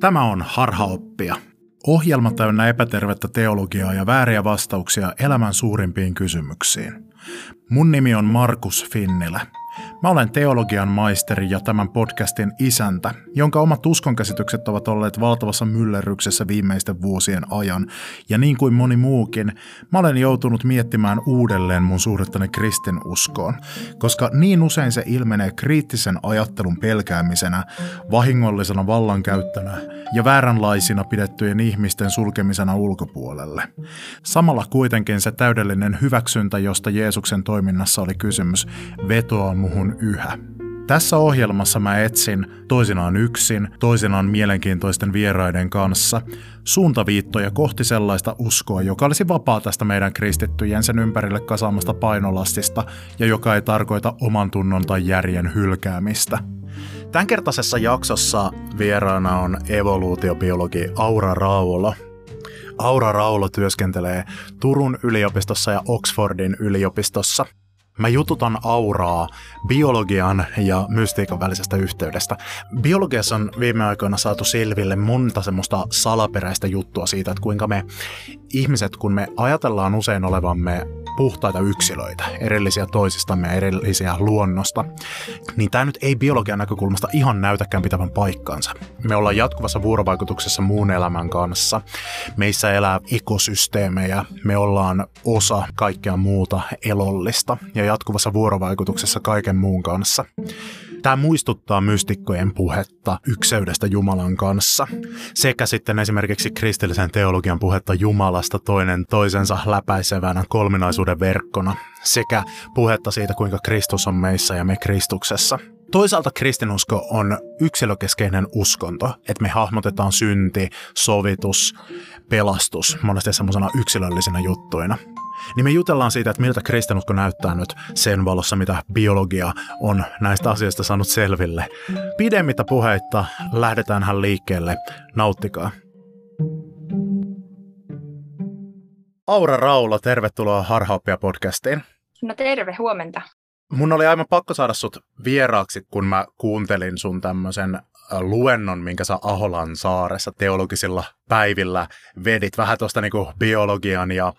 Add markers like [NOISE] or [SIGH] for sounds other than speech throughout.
Tämä on Harhaoppia. Ohjelma täynnä epätervettä teologiaa ja vääriä vastauksia elämän suurimpiin kysymyksiin. Mun nimi on Markus Finnilä. Mä olen teologian maisteri ja tämän podcastin isäntä, jonka omat uskonkäsitykset ovat olleet valtavassa myllerryksessä viimeisten vuosien ajan. Ja niin kuin moni muukin, mä olen joutunut miettimään uudelleen mun suhdettani kristinuskoon, koska niin usein se ilmenee kriittisen ajattelun pelkäämisenä, vahingollisena vallankäyttönä ja vääränlaisina pidettyjen ihmisten sulkemisena ulkopuolelle. Samalla kuitenkin se täydellinen hyväksyntä, josta Jeesuksen toiminnassa oli kysymys, vetoaa muhun yhä. Tässä ohjelmassa mä etsin, toisinaan yksin, toisinaan mielenkiintoisten vieraiden kanssa, suuntaviittoja kohti sellaista uskoa, joka olisi vapaa tästä meidän kristittyjen sen ympärille kasaamasta painolastista ja joka ei tarkoita oman tunnon tai järjen hylkäämistä. Tämänkertaisessa jaksossa vieraana on evoluutiobiologi Aura Raulo. Aura Raulo työskentelee Turun yliopistossa ja Oxfordin yliopistossa – Mä jututan auraa biologian ja mystiikan välisestä yhteydestä. Biologiassa on viime aikoina saatu selville monta semmoista salaperäistä juttua siitä, että kuinka me ihmiset, kun me ajatellaan usein olevamme puhtaita yksilöitä, erillisiä toisistamme, erillisiä luonnosta, niin tämä nyt ei biologian näkökulmasta ihan näytäkään pitävän paikkaansa. Me ollaan jatkuvassa vuorovaikutuksessa muun elämän kanssa. Meissä elää ekosysteemejä, me ollaan osa kaikkea muuta elollista ja jatkuvassa vuorovaikutuksessa kaiken muun kanssa. Tämä muistuttaa mystikkojen puhetta ykseydestä Jumalan kanssa, sekä sitten esimerkiksi kristillisen teologian puhetta Jumalasta toinen toisensa läpäisevänä kolminaisuuden verkkona, sekä puhetta siitä, kuinka Kristus on meissä ja me Kristuksessa. Toisaalta kristinusko on yksilökeskeinen uskonto, että me hahmotetaan synti, sovitus, pelastus monesti semmoisena yksilöllisenä juttuina. Niin me jutellaan siitä, että miltä kristinusko näyttää nyt sen valossa, mitä biologia on näistä asioista saanut selville. Pidemmittä puheitta lähdetäänhän liikkeelle. Nauttikaa. Aura Raula, tervetuloa Harhaoppia podcastiin. No terve, huomenta. Mun oli aivan pakko saada sut vieraaksi, kun mä kuuntelin sun tämmöisen luennon, minkä sä Aholan saaressa teologisilla päivillä vedit vähän tuosta niinku biologian ja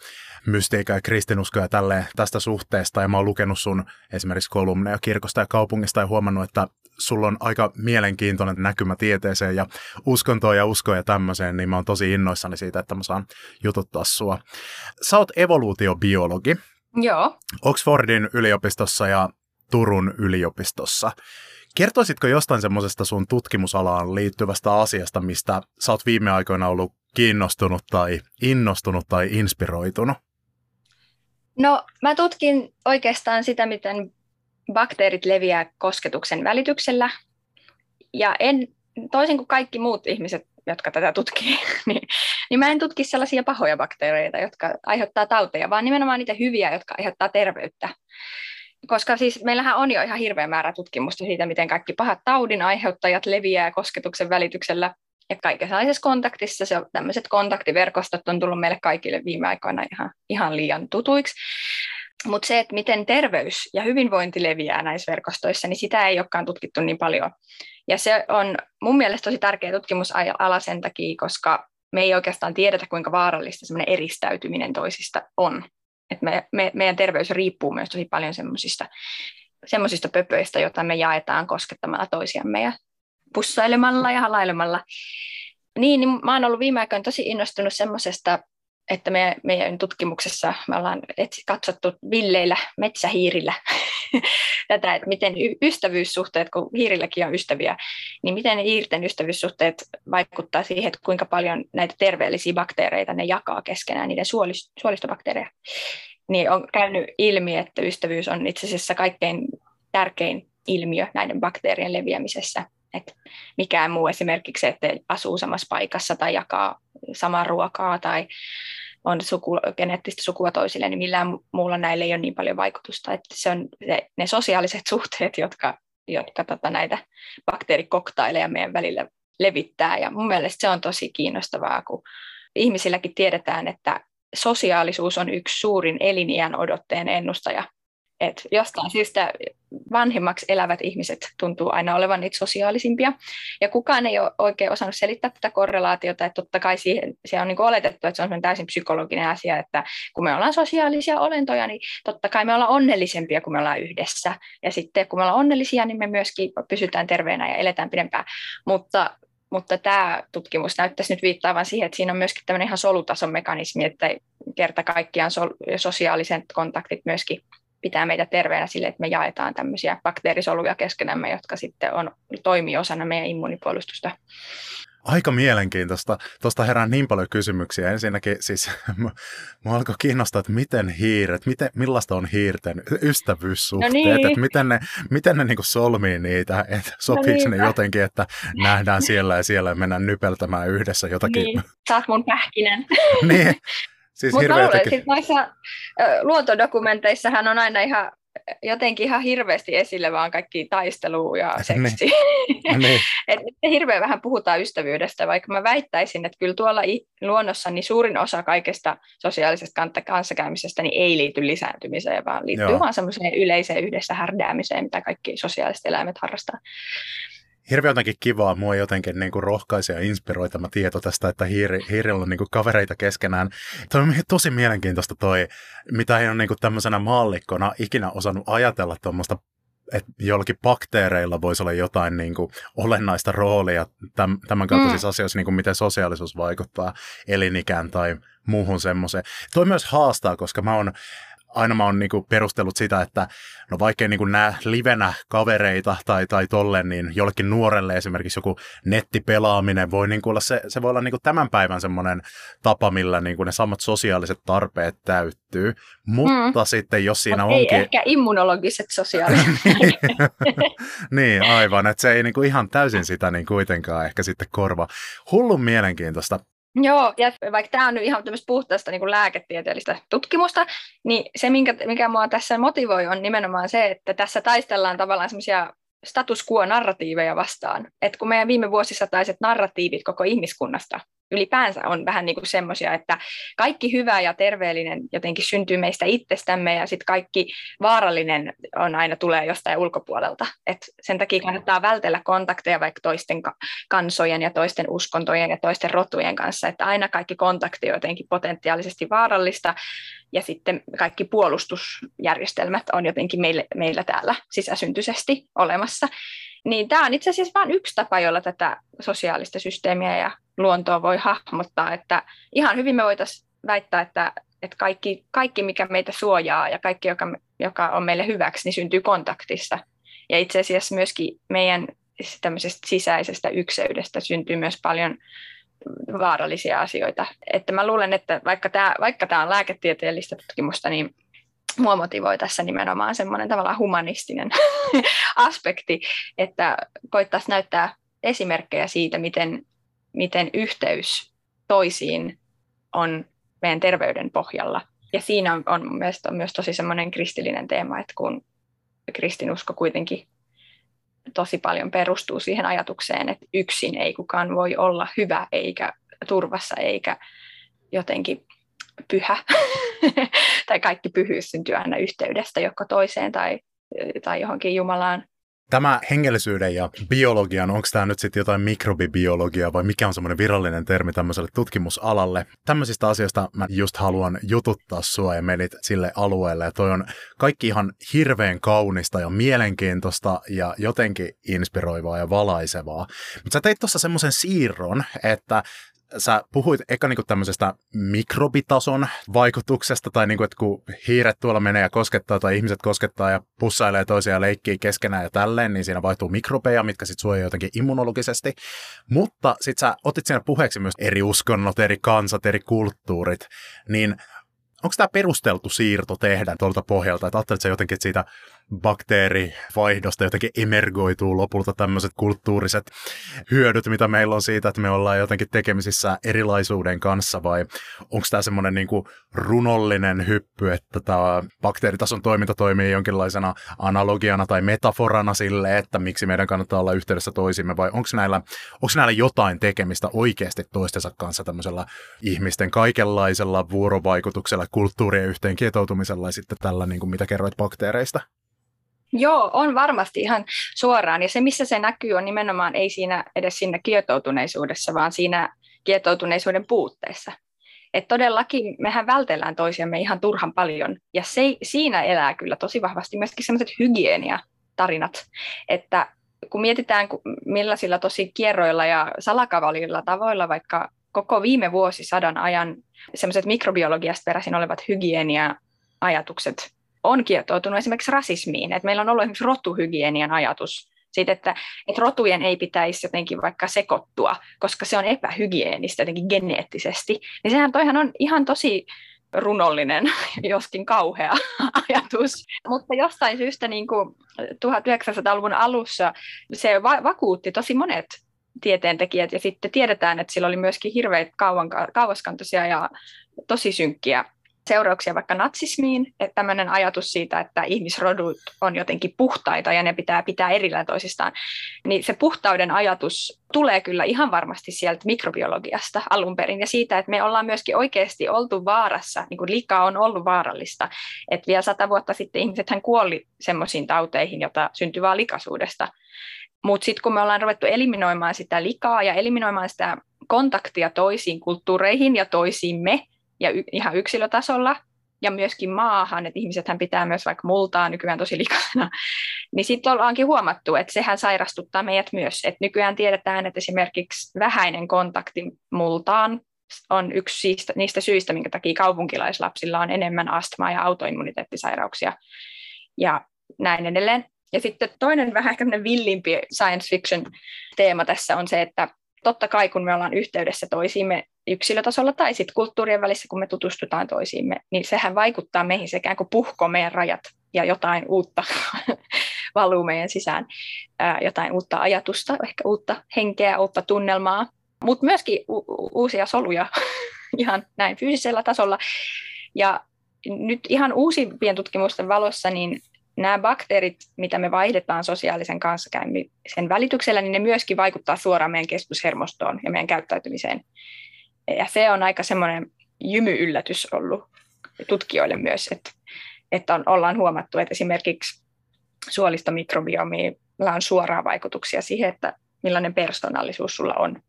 mystiikka ja kristinusko ja tälleen tästä suhteesta. Ja mä oon lukenut sun esimerkiksi kolumneja kirkosta ja kaupungista ja huomannut, että sulla on aika mielenkiintoinen näkymä tieteeseen ja uskontoon ja uskoon ja tämmöiseen, niin mä oon tosi innoissani siitä, että mä saan jututtaa sua. Sä oot evoluutiobiologi. Joo. Oxfordin yliopistossa ja Turun yliopistossa. Kertoisitko jostain semmoisesta sun tutkimusalaan liittyvästä asiasta, mistä sä oot viime aikoina ollut kiinnostunut tai innostunut tai inspiroitunut? No mä tutkin oikeastaan sitä, miten bakteerit leviää kosketuksen välityksellä. Ja en, toisin kuin kaikki muut ihmiset, jotka tätä tutkii, [LAUGHS] niin, niin mä en tutki sellaisia pahoja bakteereita, jotka aiheuttaa tauteja, vaan nimenomaan niitä hyviä, jotka aiheuttaa terveyttä. Koska siis meillähän on jo ihan hirveä määrä tutkimusta siitä, miten kaikki pahat taudin aiheuttajat leviää kosketuksen välityksellä ja kaikenlaisessa kontaktissa se, tämmöiset kontaktiverkostot on tullut meille kaikille viime aikoina ihan, ihan liian tutuiksi. Mutta se, että miten terveys ja hyvinvointi leviää näissä verkostoissa, niin sitä ei olekaan tutkittu niin paljon. Ja se on mun mielestä tosi tärkeä tutkimusala sen takia, koska me ei oikeastaan tiedetä, kuinka vaarallista semmoinen eristäytyminen toisista on. Et me, me, meidän terveys riippuu myös tosi paljon semmoisista semmoisista pöpöistä, joita me jaetaan koskettamalla toisiamme ja pussailemalla ja halailemalla. Niin, niin mä oon ollut viime aikoina tosi innostunut semmoisesta, että me, meidän tutkimuksessa me ollaan etsi, katsottu villeillä metsähiirillä [LAUGHS] tätä, että miten ystävyyssuhteet, kun hiirilläkin on ystäviä, niin miten ne hiirten ystävyyssuhteet vaikuttaa siihen, että kuinka paljon näitä terveellisiä bakteereita ne jakaa keskenään, niiden suolistobakteereja. Niin on käynyt ilmi, että ystävyys on itse asiassa kaikkein tärkein ilmiö näiden bakteerien leviämisessä et mikään muu esimerkiksi, että asuu samassa paikassa tai jakaa samaa ruokaa tai on suku, geneettistä sukua toisille, niin millään muulla näillä ei ole niin paljon vaikutusta. Että se on se, ne sosiaaliset [LAUGHS] suhteet, jotka, jotka tota, näitä bakteerikoktaileja meidän välillä levittää. Ja mun mielestä se on tosi kiinnostavaa, kun ihmisilläkin tiedetään, että sosiaalisuus on yksi suurin eliniän odotteen ennustaja. Et jostain syystä vanhemmaksi elävät ihmiset tuntuu aina olevan niitä sosiaalisimpia. Ja kukaan ei ole oikein osannut selittää tätä korrelaatiota, että totta kai siihen, se on niin oletettu, että se on täysin psykologinen asia, että kun me ollaan sosiaalisia olentoja, niin totta kai me ollaan onnellisempia, kun me ollaan yhdessä. Ja sitten kun me ollaan onnellisia, niin me myöskin pysytään terveenä ja eletään pidempään. Mutta mutta tämä tutkimus näyttäisi nyt viittaavan siihen, että siinä on myöskin tämmöinen ihan solutason mekanismi, että kerta kaikkiaan sosiaaliset kontaktit myöskin pitää meitä terveenä sille, että me jaetaan tämmöisiä bakteerisoluja keskenämme, jotka sitten on, toimii osana meidän immunipuolustusta. Aika mielenkiintoista. Tuosta herää niin paljon kysymyksiä. Ensinnäkin siis [LAUGHS] mua alkoi kiinnostaa, että miten hiiret, miten, millaista on hiirten ystävyyssuhteet, no niin. että miten ne, miten ne niinku solmii niitä, että sopiiko no ne jotenkin, että nähdään siellä ja siellä ja mennään nypeltämään yhdessä jotakin. Niin, sä mun pähkinän. [LAUGHS] niin, [LAUGHS] Siis Mutta mä luulen, että noissa luontodokumenteissahan on aina ihan jotenkin ihan hirveästi esille vaan kaikki taistelu ja seksi. niin. [LAUGHS] Et hirveän vähän puhutaan ystävyydestä, vaikka mä väittäisin, että kyllä tuolla luonnossa niin suurin osa kaikesta sosiaalisesta kanssakäymisestä niin ei liity lisääntymiseen, vaan liittyy Joo. vaan semmoiseen yleiseen yhdessä härdäämiseen, mitä kaikki sosiaaliset eläimet harrastaa hirveän jotenkin kivaa mua jotenkin niin kuin rohkaisee ja inspiroi tämä tieto tästä, että hiiri, hiirillä on niin kuin kavereita keskenään. Toi on tosi mielenkiintoista toi, mitä ei ole niin kuin tämmöisenä maallikkona ikinä osannut ajatella tuommoista että jollakin bakteereilla voisi olla jotain niin kuin, olennaista roolia tämän kaltaisissa mm. asioissa, niin kuin miten sosiaalisuus vaikuttaa elinikään tai muuhun semmoiseen. Toi myös haastaa, koska mä oon aina mä oon niinku perustellut sitä, että no vaikkei niinku näe livenä kavereita tai, tai tolleen, niin jollekin nuorelle esimerkiksi joku nettipelaaminen voi niinku olla se, se voi olla niinku tämän päivän semmoinen tapa, millä niinku ne samat sosiaaliset tarpeet täyttyy. Mutta mm. sitten jos siinä Mut onkin... ei ehkä immunologiset sosiaaliset [LAUGHS] Niin, aivan, että se ei niinku ihan täysin sitä niin kuitenkaan ehkä sitten korva. Hullun mielenkiintoista. Joo, ja vaikka tämä on nyt ihan tämmöistä puhtaasta niin kuin lääketieteellistä tutkimusta, niin se, minkä, mikä mua tässä motivoi, on nimenomaan se, että tässä taistellaan tavallaan semmoisia status quo-narratiiveja vastaan. Et kun meidän viime vuosisataiset narratiivit koko ihmiskunnasta ylipäänsä on vähän niin kuin semmoisia, että kaikki hyvä ja terveellinen jotenkin syntyy meistä itsestämme ja sitten kaikki vaarallinen on aina tulee jostain ulkopuolelta. Et sen takia kannattaa vältellä kontakteja vaikka toisten kansojen ja toisten uskontojen ja toisten rotujen kanssa, että aina kaikki kontakti on jotenkin potentiaalisesti vaarallista ja sitten kaikki puolustusjärjestelmät on jotenkin meillä, meillä täällä sisäsyntyisesti olemassa. Niin tämä on itse asiassa vain yksi tapa, jolla tätä sosiaalista systeemiä ja luontoa voi hahmottaa, että ihan hyvin me voitaisiin väittää, että, että kaikki, kaikki, mikä meitä suojaa ja kaikki, joka, joka on meille hyväksi, niin syntyy kontaktissa. Ja itse asiassa myöskin meidän tämmöisestä sisäisestä ykseydestä syntyy myös paljon vaarallisia asioita. Että mä luulen, että vaikka tämä, vaikka tämä on lääketieteellistä tutkimusta, niin mua motivoi tässä nimenomaan semmoinen tavallaan humanistinen [LAUGHS] aspekti, että koittaisi näyttää esimerkkejä siitä, miten, miten yhteys toisiin on meidän terveyden pohjalla. Ja siinä on, on mielestäni myös tosi semmoinen kristillinen teema, että kun kristinusko kuitenkin tosi paljon perustuu siihen ajatukseen, että yksin ei kukaan voi olla hyvä eikä turvassa eikä jotenkin pyhä. [LAUGHS] tai kaikki pyhyys syntyy aina yhteydestä joko toiseen tai, tai johonkin Jumalaan. Tämä hengellisyyden ja biologian, onko tämä nyt sitten jotain mikrobibiologiaa vai mikä on semmoinen virallinen termi tämmöiselle tutkimusalalle? Tämmöisistä asioista mä just haluan jututtaa sua ja menit sille alueelle. Ja toi on kaikki ihan hirveän kaunista ja mielenkiintoista ja jotenkin inspiroivaa ja valaisevaa. Mutta sä teit tuossa semmoisen siirron, että sä puhuit eka niinku tämmöisestä mikrobitason vaikutuksesta, tai niinku, että kun hiiret tuolla menee ja koskettaa, tai ihmiset koskettaa ja pussailee toisiaan ja leikkii keskenään ja tälleen, niin siinä vaihtuu mikrobeja, mitkä sitten suojaa jotenkin immunologisesti. Mutta sitten sä otit siinä puheeksi myös eri uskonnot, eri kansat, eri kulttuurit, niin onko tämä perusteltu siirto tehdä tuolta pohjalta, että ajattelet sä jotenkin, että siitä bakteerivaihdosta jotenkin emergoituu lopulta tämmöiset kulttuuriset hyödyt, mitä meillä on siitä, että me ollaan jotenkin tekemisissä erilaisuuden kanssa, vai onko tämä semmoinen niin runollinen hyppy, että tämä bakteeritason toiminta toimii jonkinlaisena analogiana tai metaforana sille, että miksi meidän kannattaa olla yhteydessä toisimme, vai onko näillä, näillä jotain tekemistä oikeasti toistensa kanssa tämmöisellä ihmisten kaikenlaisella vuorovaikutuksella, kulttuurien yhteen kietoutumisella ja sitten tällä, niin kuin mitä kerroit bakteereista? Joo, on varmasti ihan suoraan. Ja se, missä se näkyy, on nimenomaan ei siinä edes siinä kietoutuneisuudessa, vaan siinä kietoutuneisuuden puutteessa. Et todellakin mehän vältellään toisiamme ihan turhan paljon, ja se, siinä elää kyllä tosi vahvasti myöskin sellaiset hygieniatarinat, että kun mietitään millaisilla tosi kierroilla ja salakavalilla tavoilla vaikka koko viime vuosisadan ajan sellaiset mikrobiologiasta peräisin olevat hygienia-ajatukset on kietoutunut esimerkiksi rasismiin. Et meillä on ollut esimerkiksi rotuhygienian ajatus siitä, että, että rotujen ei pitäisi jotenkin vaikka sekoittua, koska se on epähygienistä jotenkin geneettisesti. Niin sehän toihan on ihan tosi runollinen, [LAUGHS] joskin kauhea [LAUGHS] ajatus. Mutta jostain syystä niin kuin 1900-luvun alussa se va- vakuutti tosi monet tieteentekijät, ja sitten tiedetään, että sillä oli myöskin hirveitä kauaskantoisia ja tosi synkkiä seurauksia vaikka natsismiin, että tämmöinen ajatus siitä, että ihmisrodut on jotenkin puhtaita ja ne pitää pitää erillään toisistaan, niin se puhtauden ajatus tulee kyllä ihan varmasti sieltä mikrobiologiasta alun perin ja siitä, että me ollaan myöskin oikeasti oltu vaarassa, niin kuin lika on ollut vaarallista, että vielä sata vuotta sitten ihmisethän kuoli semmoisiin tauteihin, jota syntyy vaan likaisuudesta. Mutta sitten kun me ollaan ruvettu eliminoimaan sitä likaa ja eliminoimaan sitä kontaktia toisiin kulttuureihin ja toisiimme, ja y- ihan yksilötasolla ja myöskin maahan, että ihmisethän pitää myös vaikka multaa nykyään tosi likaisena, [LAUGHS] niin sitten ollaankin huomattu, että sehän sairastuttaa meidät myös. Että nykyään tiedetään, että esimerkiksi vähäinen kontakti multaan on yksi niistä syistä, minkä takia kaupunkilaislapsilla on enemmän astmaa ja autoimmuniteettisairauksia ja näin edelleen. Ja sitten toinen vähän ehkä villimpi science fiction teema tässä on se, että totta kai kun me ollaan yhteydessä toisiimme yksilötasolla tai sitten kulttuurien välissä, kun me tutustutaan toisiimme, niin sehän vaikuttaa meihin sekä kuin puhko meidän rajat ja jotain uutta [LAUGHS] valuu meidän sisään, ää, jotain uutta ajatusta, ehkä uutta henkeä, uutta tunnelmaa, mutta myöskin u- uusia soluja [LAUGHS] ihan näin fyysisellä tasolla. Ja nyt ihan uusimpien tutkimusten valossa, niin nämä bakteerit, mitä me vaihdetaan sosiaalisen kanssakäymisen välityksellä, niin ne myöskin vaikuttaa suoraan meidän keskushermostoon ja meidän käyttäytymiseen. Ja se on aika semmoinen jymyyllätys ollut tutkijoille myös, että, että on, ollaan huomattu, että esimerkiksi suolistomikrobiomiilla on suoraa vaikutuksia siihen, että millainen persoonallisuus sulla on.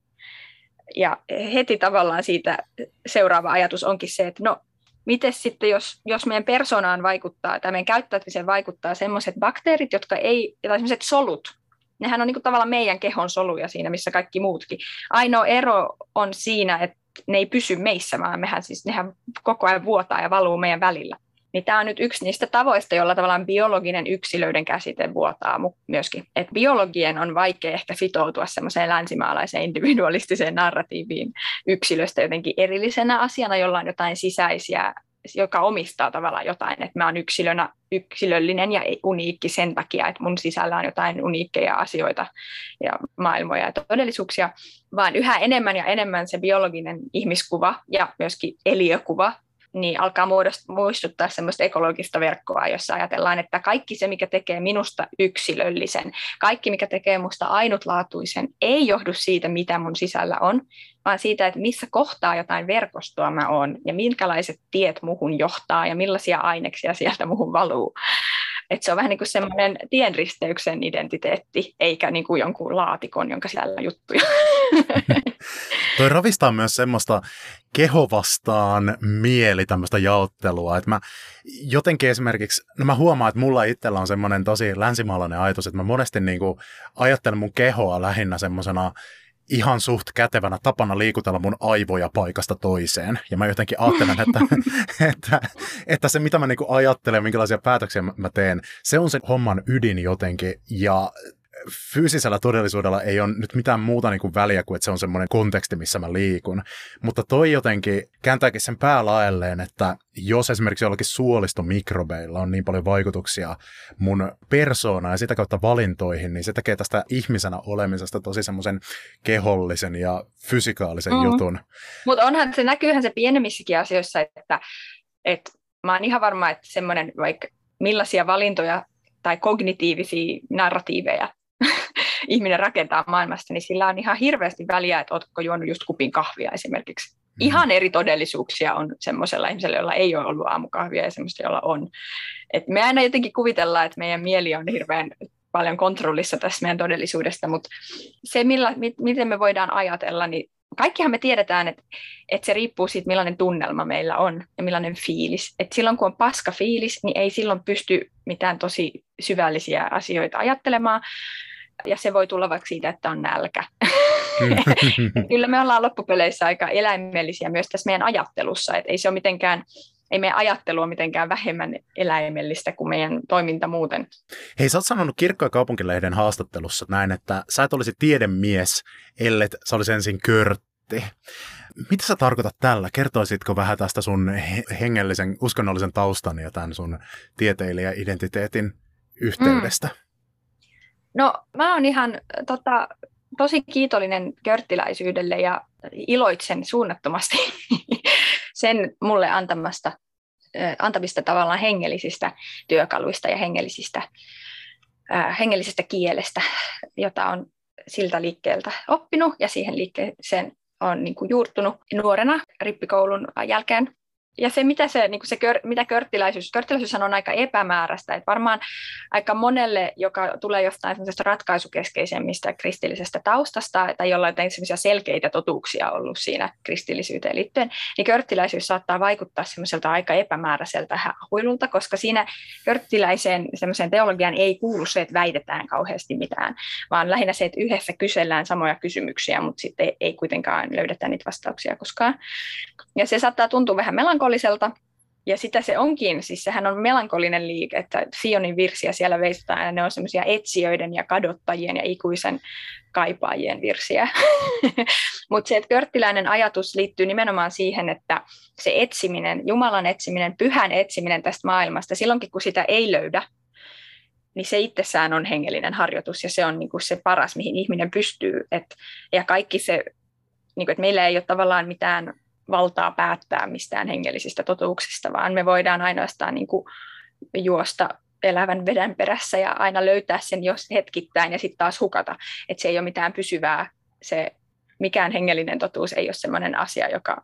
Ja heti tavallaan siitä seuraava ajatus onkin se, että no miten sitten, jos, jos meidän persoonaan vaikuttaa tai meidän käyttäytymiseen vaikuttaa sellaiset bakteerit, jotka ei, tai sellaiset solut, nehän on niin tavallaan meidän kehon soluja siinä, missä kaikki muutkin. Ainoa ero on siinä, että ne ei pysy meissä, vaan mehän siis, nehän koko ajan vuotaa ja valuu meidän välillä. Niin tämä on nyt yksi niistä tavoista, jolla tavallaan biologinen yksilöiden käsite vuotaa myöskin. Et biologien on vaikea ehkä sitoutua semmoiseen länsimaalaiseen individualistiseen narratiiviin yksilöstä jotenkin erillisenä asiana, jolla on jotain sisäisiä joka omistaa tavallaan jotain, että mä oon yksilönä yksilöllinen ja uniikki sen takia, että mun sisällä on jotain uniikkeja asioita ja maailmoja ja todellisuuksia, vaan yhä enemmän ja enemmän se biologinen ihmiskuva ja myöskin eliökuva niin alkaa muistuttaa semmoista ekologista verkkoa, jossa ajatellaan, että kaikki se, mikä tekee minusta yksilöllisen, kaikki, mikä tekee minusta ainutlaatuisen, ei johdu siitä, mitä mun sisällä on, vaan siitä, että missä kohtaa jotain verkostoa mä oon ja minkälaiset tiet muhun johtaa ja millaisia aineksia sieltä muhun valuu. Että se on vähän niin kuin semmoinen tienristeyksen identiteetti, eikä niin kuin jonkun laatikon, jonka sisällä on juttuja. [LAUGHS] Toi ravistaa myös semmoista keho vastaan mieli tämmöistä jaottelua. Että mä jotenkin esimerkiksi, no mä huomaan, että mulla itsellä on semmoinen tosi länsimaalainen ajatus, että mä monesti niin kuin ajattelen mun kehoa lähinnä semmoisena ihan suht kätevänä tapana liikutella mun aivoja paikasta toiseen. Ja mä jotenkin ajattelen, että, [LAUGHS] että, että se mitä mä niinku ajattelen, minkälaisia päätöksiä mä teen, se on se homman ydin jotenkin. Ja fyysisellä todellisuudella ei ole nyt mitään muuta niin kuin väliä kuin, että se on semmoinen konteksti, missä mä liikun. Mutta toi jotenkin kääntääkin sen päälaelleen, että jos esimerkiksi jollakin suolistomikrobeilla on niin paljon vaikutuksia mun persoonaan ja sitä kautta valintoihin, niin se tekee tästä ihmisenä olemisesta tosi semmoisen kehollisen ja fysikaalisen mm. jutun. Mutta onhan se, näkyyhän se pienemmissäkin asioissa, että, että mä oon ihan varma, että semmoinen vaikka millaisia valintoja tai kognitiivisia narratiiveja ihminen rakentaa maailmasta, niin sillä on ihan hirveästi väliä, että oletko juonut just kupin kahvia esimerkiksi. Ihan eri todellisuuksia on semmoisella ihmisellä, jolla ei ole ollut aamukahvia ja semmoista, jolla on. Et me aina jotenkin kuvitellaan, että meidän mieli on hirveän paljon kontrollissa tässä meidän todellisuudesta, mutta se, millä, miten me voidaan ajatella, niin kaikkihan me tiedetään, että, että se riippuu siitä, millainen tunnelma meillä on ja millainen fiilis. Et silloin kun on paska fiilis, niin ei silloin pysty mitään tosi syvällisiä asioita ajattelemaan. Ja se voi tulla vaikka siitä, että on nälkä. Kyllä [LAUGHS] me ollaan loppupeleissä aika eläimellisiä myös tässä meidän ajattelussa. Et ei se ole mitenkään ei meidän ajattelu ole mitenkään vähemmän eläimellistä kuin meidän toiminta muuten. Hei, sä oot sanonut Kirkko- ja kaupunkilehden haastattelussa näin, että sä et olisi tiedemies, ellei sä olisi ensin körtti. Mitä sä tarkoitat tällä? Kertoisitko vähän tästä sun hengellisen, uskonnollisen taustan ja tämän sun tieteilijä-identiteetin yhteydestä? Mm. No mä oon ihan tota, tosi kiitollinen körttiläisyydelle ja iloitsen suunnattomasti [LAUGHS] sen mulle antamasta, antamista tavallaan hengellisistä työkaluista ja hengellisistä, hengellisestä kielestä, jota on siltä liikkeeltä oppinut ja siihen liikkeeseen on niin kuin juurtunut nuorena rippikoulun jälkeen ja se, mitä, se, niin se mitä körttiläisyys, körttiläisyys on aika epämääräistä, että varmaan aika monelle, joka tulee jostain ratkaisukeskeisemmistä kristillisestä taustasta tai jolla on selkeitä totuuksia ollut siinä kristillisyyteen liittyen, niin körttiläisyys saattaa vaikuttaa semmoiselta aika epämääräiseltä huilulta, koska siinä körttiläiseen semmoiseen teologiaan ei kuulu se, että väitetään kauheasti mitään, vaan lähinnä se, että yhdessä kysellään samoja kysymyksiä, mutta sitten ei kuitenkaan löydetä niitä vastauksia koskaan. Ja se saattaa tuntua vähän melankoliselta, ja sitä se onkin, siis sehän on melankolinen liike, että Sionin virsiä siellä veistetaan, ja ne on semmoisia etsijöiden ja kadottajien ja ikuisen kaipaajien virsiä. [LAUGHS] Mutta se, että körttiläinen ajatus liittyy nimenomaan siihen, että se etsiminen, Jumalan etsiminen, pyhän etsiminen tästä maailmasta, silloinkin kun sitä ei löydä, niin se itsessään on hengellinen harjoitus ja se on niin kuin se paras, mihin ihminen pystyy. Et, ja kaikki se, niin kuin, että meillä ei ole tavallaan mitään valtaa päättää mistään hengellisistä totuuksista, vaan me voidaan ainoastaan niin kuin juosta elävän veden perässä ja aina löytää sen jos hetkittäin ja sitten taas hukata. Että se ei ole mitään pysyvää, se mikään hengellinen totuus ei ole sellainen asia, joka,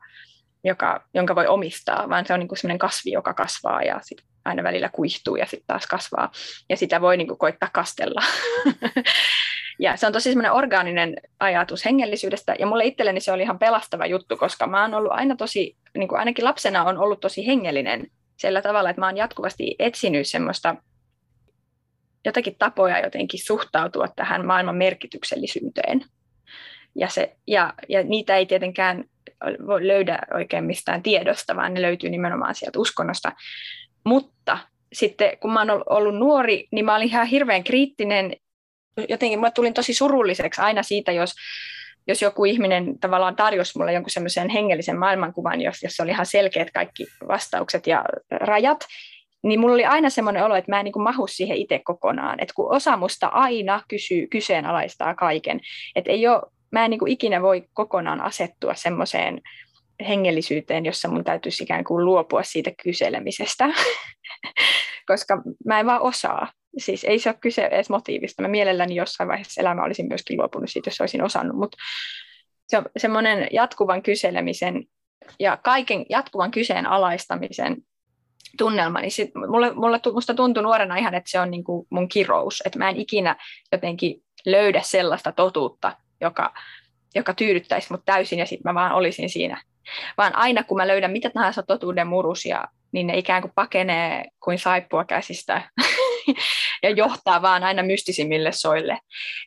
joka, jonka voi omistaa, vaan se on niin kuin sellainen kasvi, joka kasvaa ja sit aina välillä kuihtuu ja sitten taas kasvaa. Ja sitä voi niin kuin koittaa kastella. [LAUGHS] Ja se on tosi semmoinen orgaaninen ajatus hengellisyydestä, ja mulle itselleni se oli ihan pelastava juttu, koska mä oon ollut aina tosi, niin kuin ainakin lapsena on ollut tosi hengellinen sillä tavalla, että mä oon jatkuvasti etsinyt semmoista jotakin tapoja jotenkin suhtautua tähän maailman merkityksellisyyteen. Ja, se, ja, ja niitä ei tietenkään voi löydä oikein mistään tiedosta, vaan ne löytyy nimenomaan sieltä uskonnosta. Mutta sitten kun mä oon ollut nuori, niin mä olin ihan hirveän kriittinen jotenkin mä tulin tosi surulliseksi aina siitä, jos, jos joku ihminen tavallaan tarjosi mulle jonkun semmoisen hengellisen maailmankuvan, jos, jos oli ihan selkeät kaikki vastaukset ja rajat, niin mulla oli aina semmoinen olo, että mä en niin mahu siihen itse kokonaan. Että kun osa musta aina kysyy, kyseenalaistaa kaiken. Että ei ole, mä en niin ikinä voi kokonaan asettua semmoiseen hengellisyyteen, jossa mun täytyisi ikään kuin luopua siitä kyselemisestä, [LAUGHS] koska mä en vaan osaa siis ei se ole kyse edes motiivista. Mä mielelläni jossain vaiheessa elämä olisin myöskin luopunut siitä, jos olisin osannut, mutta se on semmoinen jatkuvan kyselemisen ja kaiken jatkuvan kyseenalaistamisen tunnelma, niin sit mulle, mulle, musta tuntui nuorena ihan, että se on niin kuin mun kirous, että mä en ikinä jotenkin löydä sellaista totuutta, joka, joka tyydyttäisi mut täysin ja sitten mä vaan olisin siinä. Vaan aina kun mä löydän mitä tahansa totuuden murusia, niin ne ikään kuin pakenee kuin saippua käsistä [LAUGHS] [LAUGHS] ja johtaa vaan aina mystisimmille soille.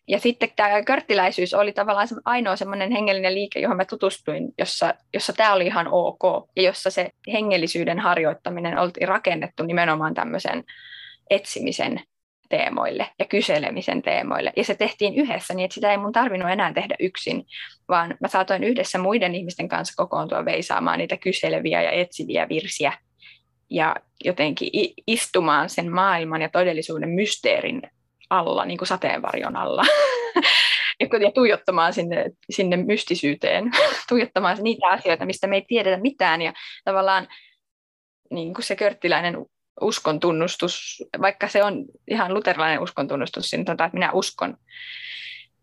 Ja sitten tämä körttiläisyys oli tavallaan ainoa semmoinen hengellinen liike, johon mä tutustuin, jossa, jossa tämä oli ihan ok, ja jossa se hengellisyyden harjoittaminen oltiin rakennettu nimenomaan tämmöisen etsimisen teemoille ja kyselemisen teemoille. Ja se tehtiin yhdessä niin, että sitä ei mun tarvinnut enää tehdä yksin, vaan mä saatoin yhdessä muiden ihmisten kanssa kokoontua veisaamaan niitä kyseleviä ja etsiviä virsiä ja jotenkin istumaan sen maailman ja todellisuuden mysteerin alla, niin kuin sateenvarjon alla. [LAUGHS] ja tuijottamaan sinne, sinne mystisyyteen, [LAUGHS] tuijottamaan niitä asioita, mistä me ei tiedetä mitään. Ja tavallaan niin kuin se körttiläinen uskon tunnustus, vaikka se on ihan luterilainen uskon tunnustus, niin tota, että minä uskon,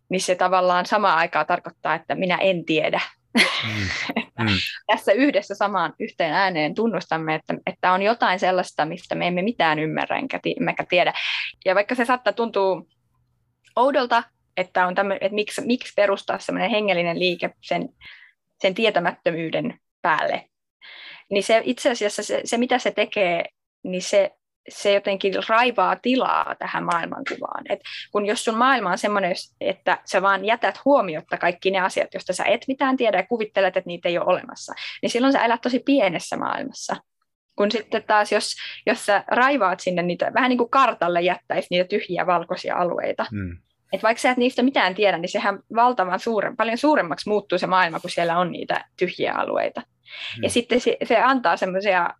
niin se tavallaan samaan aikaan tarkoittaa, että minä en tiedä. Mm. [LAUGHS] mm. tässä yhdessä samaan yhteen ääneen tunnustamme, että, että on jotain sellaista, mistä me emme mitään ymmärrä emmekä tiedä. Ja vaikka se saattaa tuntua oudolta, että, on tämmö, että miksi, miksi perustaa semmoinen hengellinen liike sen, sen tietämättömyyden päälle, niin se itse asiassa se, se mitä se tekee, niin se se jotenkin raivaa tilaa tähän maailmankuvaan. Et kun jos sun maailma on semmoinen, että sä vaan jätät huomiotta kaikki ne asiat, joista sä et mitään tiedä ja kuvittelet, että niitä ei ole olemassa, niin silloin sä elät tosi pienessä maailmassa. Kun sitten taas, jos, jos sä raivaat sinne niitä, vähän niin kuin kartalle jättäisi niitä tyhjiä valkoisia alueita, mm. Et vaikka sä et niistä mitään tiedä, niin sehän valtavan suuren, paljon suuremmaksi muuttuu se maailma, kun siellä on niitä tyhjiä alueita. Mm. Ja sitten se, se antaa semmoisia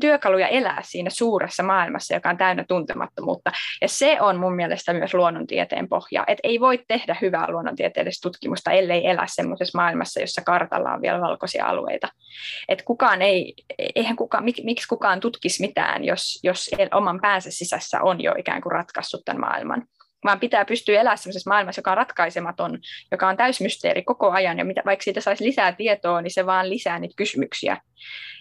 työkaluja elää siinä suuressa maailmassa, joka on täynnä tuntemattomuutta. Ja se on mun mielestä myös luonnontieteen pohja. Että ei voi tehdä hyvää luonnontieteellistä tutkimusta, ellei elä semmoisessa maailmassa, jossa kartalla on vielä valkoisia alueita. Et kukaan ei, eihän kukaan, mik, miksi kukaan tutkisi mitään, jos, jos oman päänsä sisässä on jo ikään kuin ratkaissut tämän maailman vaan pitää pystyä elämään sellaisessa maailmassa, joka on ratkaisematon, joka on täysmysteeri koko ajan, ja mitä, vaikka siitä saisi lisää tietoa, niin se vaan lisää niitä kysymyksiä.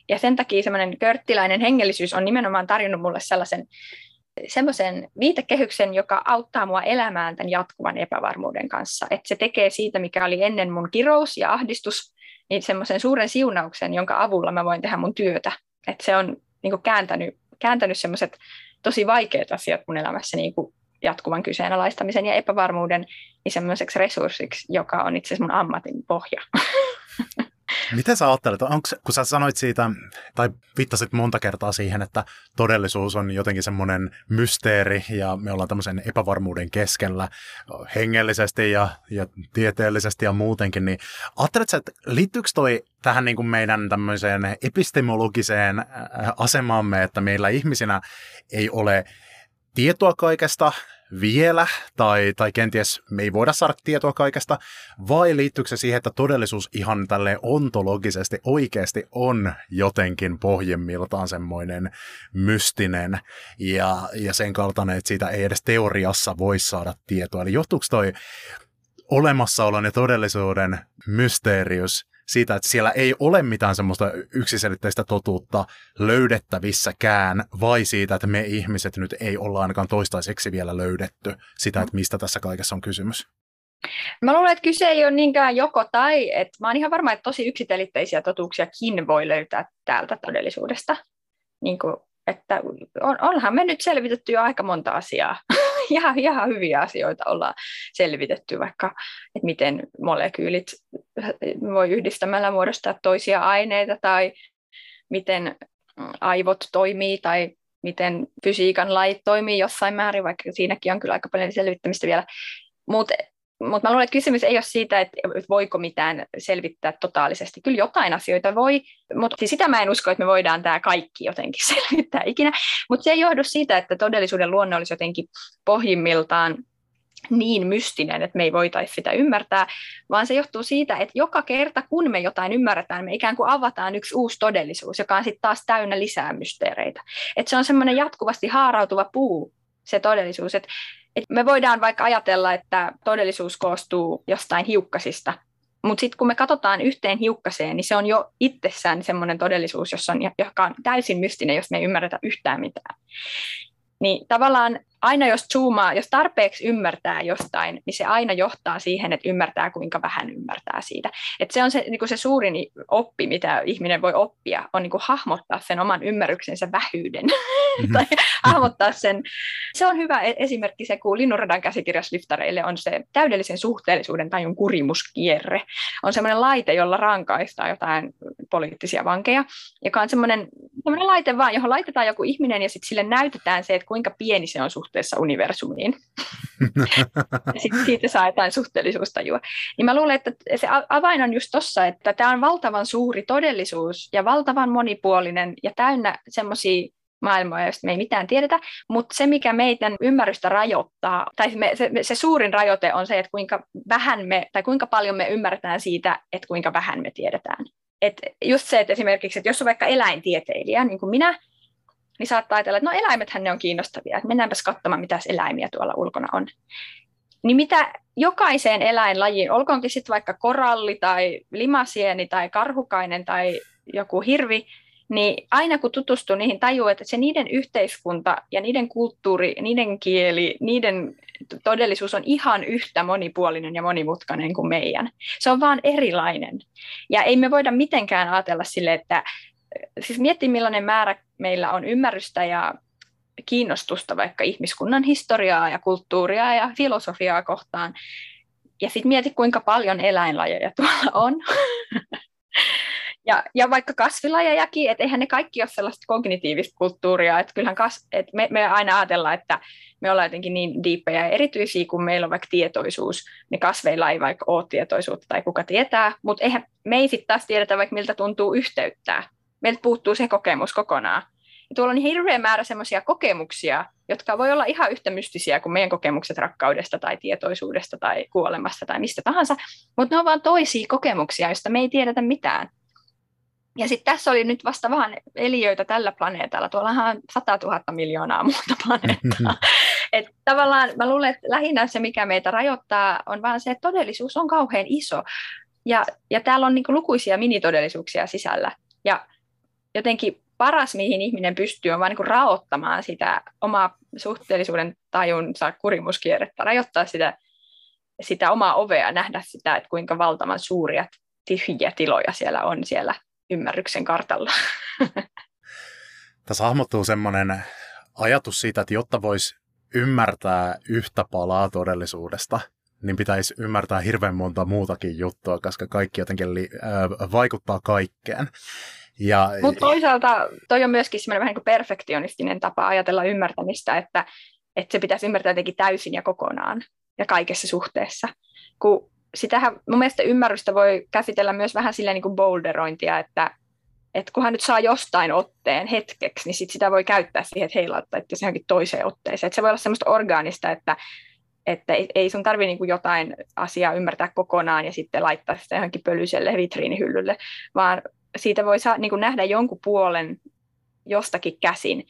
Ja sen takia semmoinen körttiläinen hengellisyys on nimenomaan tarjonnut mulle sellaisen semmoisen viitekehyksen, joka auttaa mua elämään tämän jatkuvan epävarmuuden kanssa. Että se tekee siitä, mikä oli ennen mun kirous ja ahdistus, niin semmoisen suuren siunauksen, jonka avulla mä voin tehdä mun työtä. Että se on niin kääntänyt, kääntänyt semmoiset tosi vaikeat asiat mun elämässä niin kuin jatkuvan kyseenalaistamisen ja epävarmuuden niin semmoiseksi resurssiksi, joka on itse asiassa mun ammatin pohja. [LAUGHS] Miten sä ajattelet, onko, kun sä sanoit siitä, tai viittasit monta kertaa siihen, että todellisuus on jotenkin semmoinen mysteeri ja me ollaan tämmöisen epävarmuuden keskellä hengellisesti ja, ja tieteellisesti ja muutenkin, niin ajattelet sä, että liittyykö toi tähän niin kuin meidän tämmöiseen epistemologiseen äh, asemaamme, että meillä ihmisinä ei ole tietoa kaikesta vielä, tai, tai kenties me ei voida saada tietoa kaikesta, vai liittyykö se siihen, että todellisuus ihan tälle ontologisesti oikeasti on jotenkin pohjimmiltaan semmoinen mystinen ja, ja sen kaltainen, että siitä ei edes teoriassa voi saada tietoa. Eli johtuuko toi olemassaolon ja todellisuuden mysteerius siitä, että siellä ei ole mitään semmoista yksiselitteistä totuutta löydettävissäkään, vai siitä, että me ihmiset nyt ei olla ainakaan toistaiseksi vielä löydetty sitä, että mistä tässä kaikessa on kysymys? Mä luulen, että kyse ei ole niinkään joko tai, että mä oon ihan varma, että tosi yksiselitteisiä totuuksiakin voi löytää täältä todellisuudesta. Niin kuin, että on, onhan me nyt selvitetty jo aika monta asiaa. [LAUGHS] ihan, ihan hyviä asioita ollaan selvitetty, vaikka että miten molekyylit voi yhdistämällä muodostaa toisia aineita tai miten aivot toimii tai miten fysiikan lait toimii jossain määrin, vaikka siinäkin on kyllä aika paljon selvittämistä vielä. Mutta mutta mä luulen, että kysymys ei ole siitä, että voiko mitään selvittää totaalisesti. Kyllä jotain asioita voi, mutta siis sitä mä en usko, että me voidaan tämä kaikki jotenkin [LAUGHS] selvittää ikinä. Mutta se ei johdu siitä, että todellisuuden luonne olisi jotenkin pohjimmiltaan niin mystinen, että me ei voitaisi sitä ymmärtää, vaan se johtuu siitä, että joka kerta kun me jotain ymmärretään, me ikään kuin avataan yksi uusi todellisuus, joka on sitten taas täynnä lisää mysteereitä. Että se on semmoinen jatkuvasti haarautuva puu, se todellisuus. Että et me voidaan vaikka ajatella, että todellisuus koostuu jostain hiukkasista, mutta sitten kun me katsotaan yhteen hiukkaseen, niin se on jo itsessään semmoinen todellisuus, jossa on, joka on täysin mystinen, jos me ei ymmärretä yhtään mitään. Niin tavallaan aina jos zoomaa, jos tarpeeksi ymmärtää jostain, niin se aina johtaa siihen, että ymmärtää kuinka vähän ymmärtää siitä. Et se on se, niin se suurin oppi, mitä ihminen voi oppia, on niin hahmottaa sen oman ymmärryksensä vähyyden. Mm-hmm. [LAUGHS] tai hahmottaa sen. Se on hyvä e-, esimerkki se, kun Linnunradan käsikirjas liftareille on se täydellisen suhteellisuuden tajun kurimuskierre. On semmoinen laite, jolla rankaistaan jotain poliittisia vankeja, joka on semmoinen, semmoinen laite vaan, johon laitetaan joku ihminen ja sitten sille näytetään se, että kuinka pieni se on suhteellisesti suhteessa universumiin. [LAUGHS] Sitten siitä saa jotain suhteellisuustajua. Niin mä luulen, että se avain on just tossa, että tämä on valtavan suuri todellisuus ja valtavan monipuolinen ja täynnä semmoisia maailmoja, joista me ei mitään tiedetä, mutta se, mikä meidän ymmärrystä rajoittaa, tai me, se, se suurin rajoite on se, että kuinka vähän me, tai kuinka paljon me ymmärretään siitä, että kuinka vähän me tiedetään. Et just se, että esimerkiksi, että jos on vaikka eläintieteilijä, niin kuin minä, niin saattaa ajatella, että no eläimethän ne on kiinnostavia, että mennäänpäs katsomaan, mitä eläimiä tuolla ulkona on. Niin mitä jokaiseen eläinlajiin, olkoonkin sitten vaikka koralli tai limasieni tai karhukainen tai joku hirvi, niin aina kun tutustuu niihin, tajuu, että se niiden yhteiskunta ja niiden kulttuuri, niiden kieli, niiden todellisuus on ihan yhtä monipuolinen ja monimutkainen kuin meidän. Se on vaan erilainen. Ja ei me voida mitenkään ajatella sille, että siis miettii millainen määrä meillä on ymmärrystä ja kiinnostusta vaikka ihmiskunnan historiaa ja kulttuuria ja filosofiaa kohtaan. Ja sitten mieti, kuinka paljon eläinlajeja tuolla on. [LAUGHS] Ja, ja vaikka kasvilajejakin, että eihän ne kaikki ole sellaista kognitiivista kulttuuria, että kyllähän kas, että me, me aina ajatellaan, että me ollaan jotenkin niin diippejä ja erityisiä, kun meillä on vaikka tietoisuus, niin kasveilla ei vaikka ole tietoisuutta tai kuka tietää, mutta eihän me ei sitten taas tiedetä vaikka miltä tuntuu yhteyttää. Meiltä puuttuu se kokemus kokonaan. Ja tuolla on hirveä määrä semmoisia kokemuksia, jotka voi olla ihan yhtä mystisiä kuin meidän kokemukset rakkaudesta tai tietoisuudesta tai kuolemasta tai mistä tahansa, mutta ne on vain toisia kokemuksia, joista me ei tiedetä mitään. Ja sitten tässä oli nyt vasta vähän eliöitä tällä planeetalla. Tuollahan on 100 000 miljoonaa muuta planeettaa. [LAUGHS] Et tavallaan mä luulen, että lähinnä se, mikä meitä rajoittaa, on vaan se, että todellisuus on kauhean iso. Ja, ja täällä on niin lukuisia minitodellisuuksia sisällä. Ja jotenkin paras, mihin ihminen pystyy, on vain niin raottamaan sitä omaa suhteellisuuden tajunsa kurimuskierrettä, rajoittaa sitä, sitä omaa ovea, nähdä sitä, että kuinka valtavan suuria tyhjiä tiloja siellä on siellä ymmärryksen kartalla. [LAUGHS] Tässä hahmottuu semmoinen ajatus siitä, että jotta voisi ymmärtää yhtä palaa todellisuudesta, niin pitäisi ymmärtää hirveän monta muutakin juttua, koska kaikki jotenkin li- äh, vaikuttaa kaikkeen. Ja... Mutta toisaalta toi on myöskin semmoinen vähän niin kuin perfektionistinen tapa ajatella ymmärtämistä, että, että se pitäisi ymmärtää jotenkin täysin ja kokonaan ja kaikessa suhteessa. Kun sitähän mun mielestä ymmärrystä voi käsitellä myös vähän silleen niin kuin boulderointia, että, että kunhan nyt saa jostain otteen hetkeksi, niin sit sitä voi käyttää siihen, että heilauttaa että johonkin toiseen otteeseen. Että se voi olla semmoista orgaanista, että, että ei sun tarvitse niin jotain asiaa ymmärtää kokonaan ja sitten laittaa sitä johonkin pölyiselle vitriinihyllylle, vaan siitä voi saa, niin kuin nähdä jonkun puolen jostakin käsin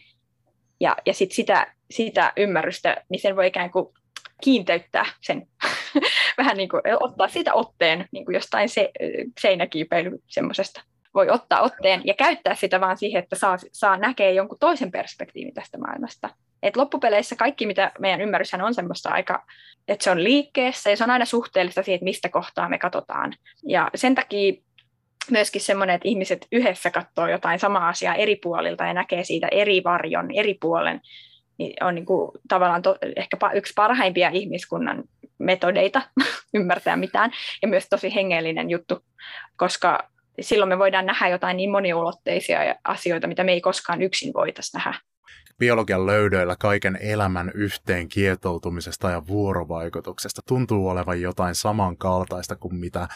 ja, ja sit sitä, sitä ymmärrystä, niin sen voi ikään kuin kiinteyttää sen, [LAUGHS] vähän niin kuin ottaa siitä otteen niin kuin jostain se, seinäkiipeily semmoisesta. Voi ottaa otteen ja käyttää sitä vaan siihen, että saa, saa näkee jonkun toisen perspektiivin tästä maailmasta. Et loppupeleissä kaikki, mitä meidän ymmärryshän on semmoista aika, että se on liikkeessä ja se on aina suhteellista siihen, että mistä kohtaa me katsotaan. Ja sen takia myöskin semmoinen, että ihmiset yhdessä katsoo jotain samaa asiaa eri puolilta ja näkee siitä eri varjon, eri puolen, niin on niin kuin tavallaan to, ehkä yksi parhaimpia ihmiskunnan metodeita [LAUGHS] ymmärtää mitään ja myös tosi hengellinen juttu, koska silloin me voidaan nähdä jotain niin moniulotteisia asioita, mitä me ei koskaan yksin voitaisiin nähdä. Biologian löydöillä kaiken elämän yhteen kietoutumisesta ja vuorovaikutuksesta tuntuu olevan jotain samankaltaista kuin mitä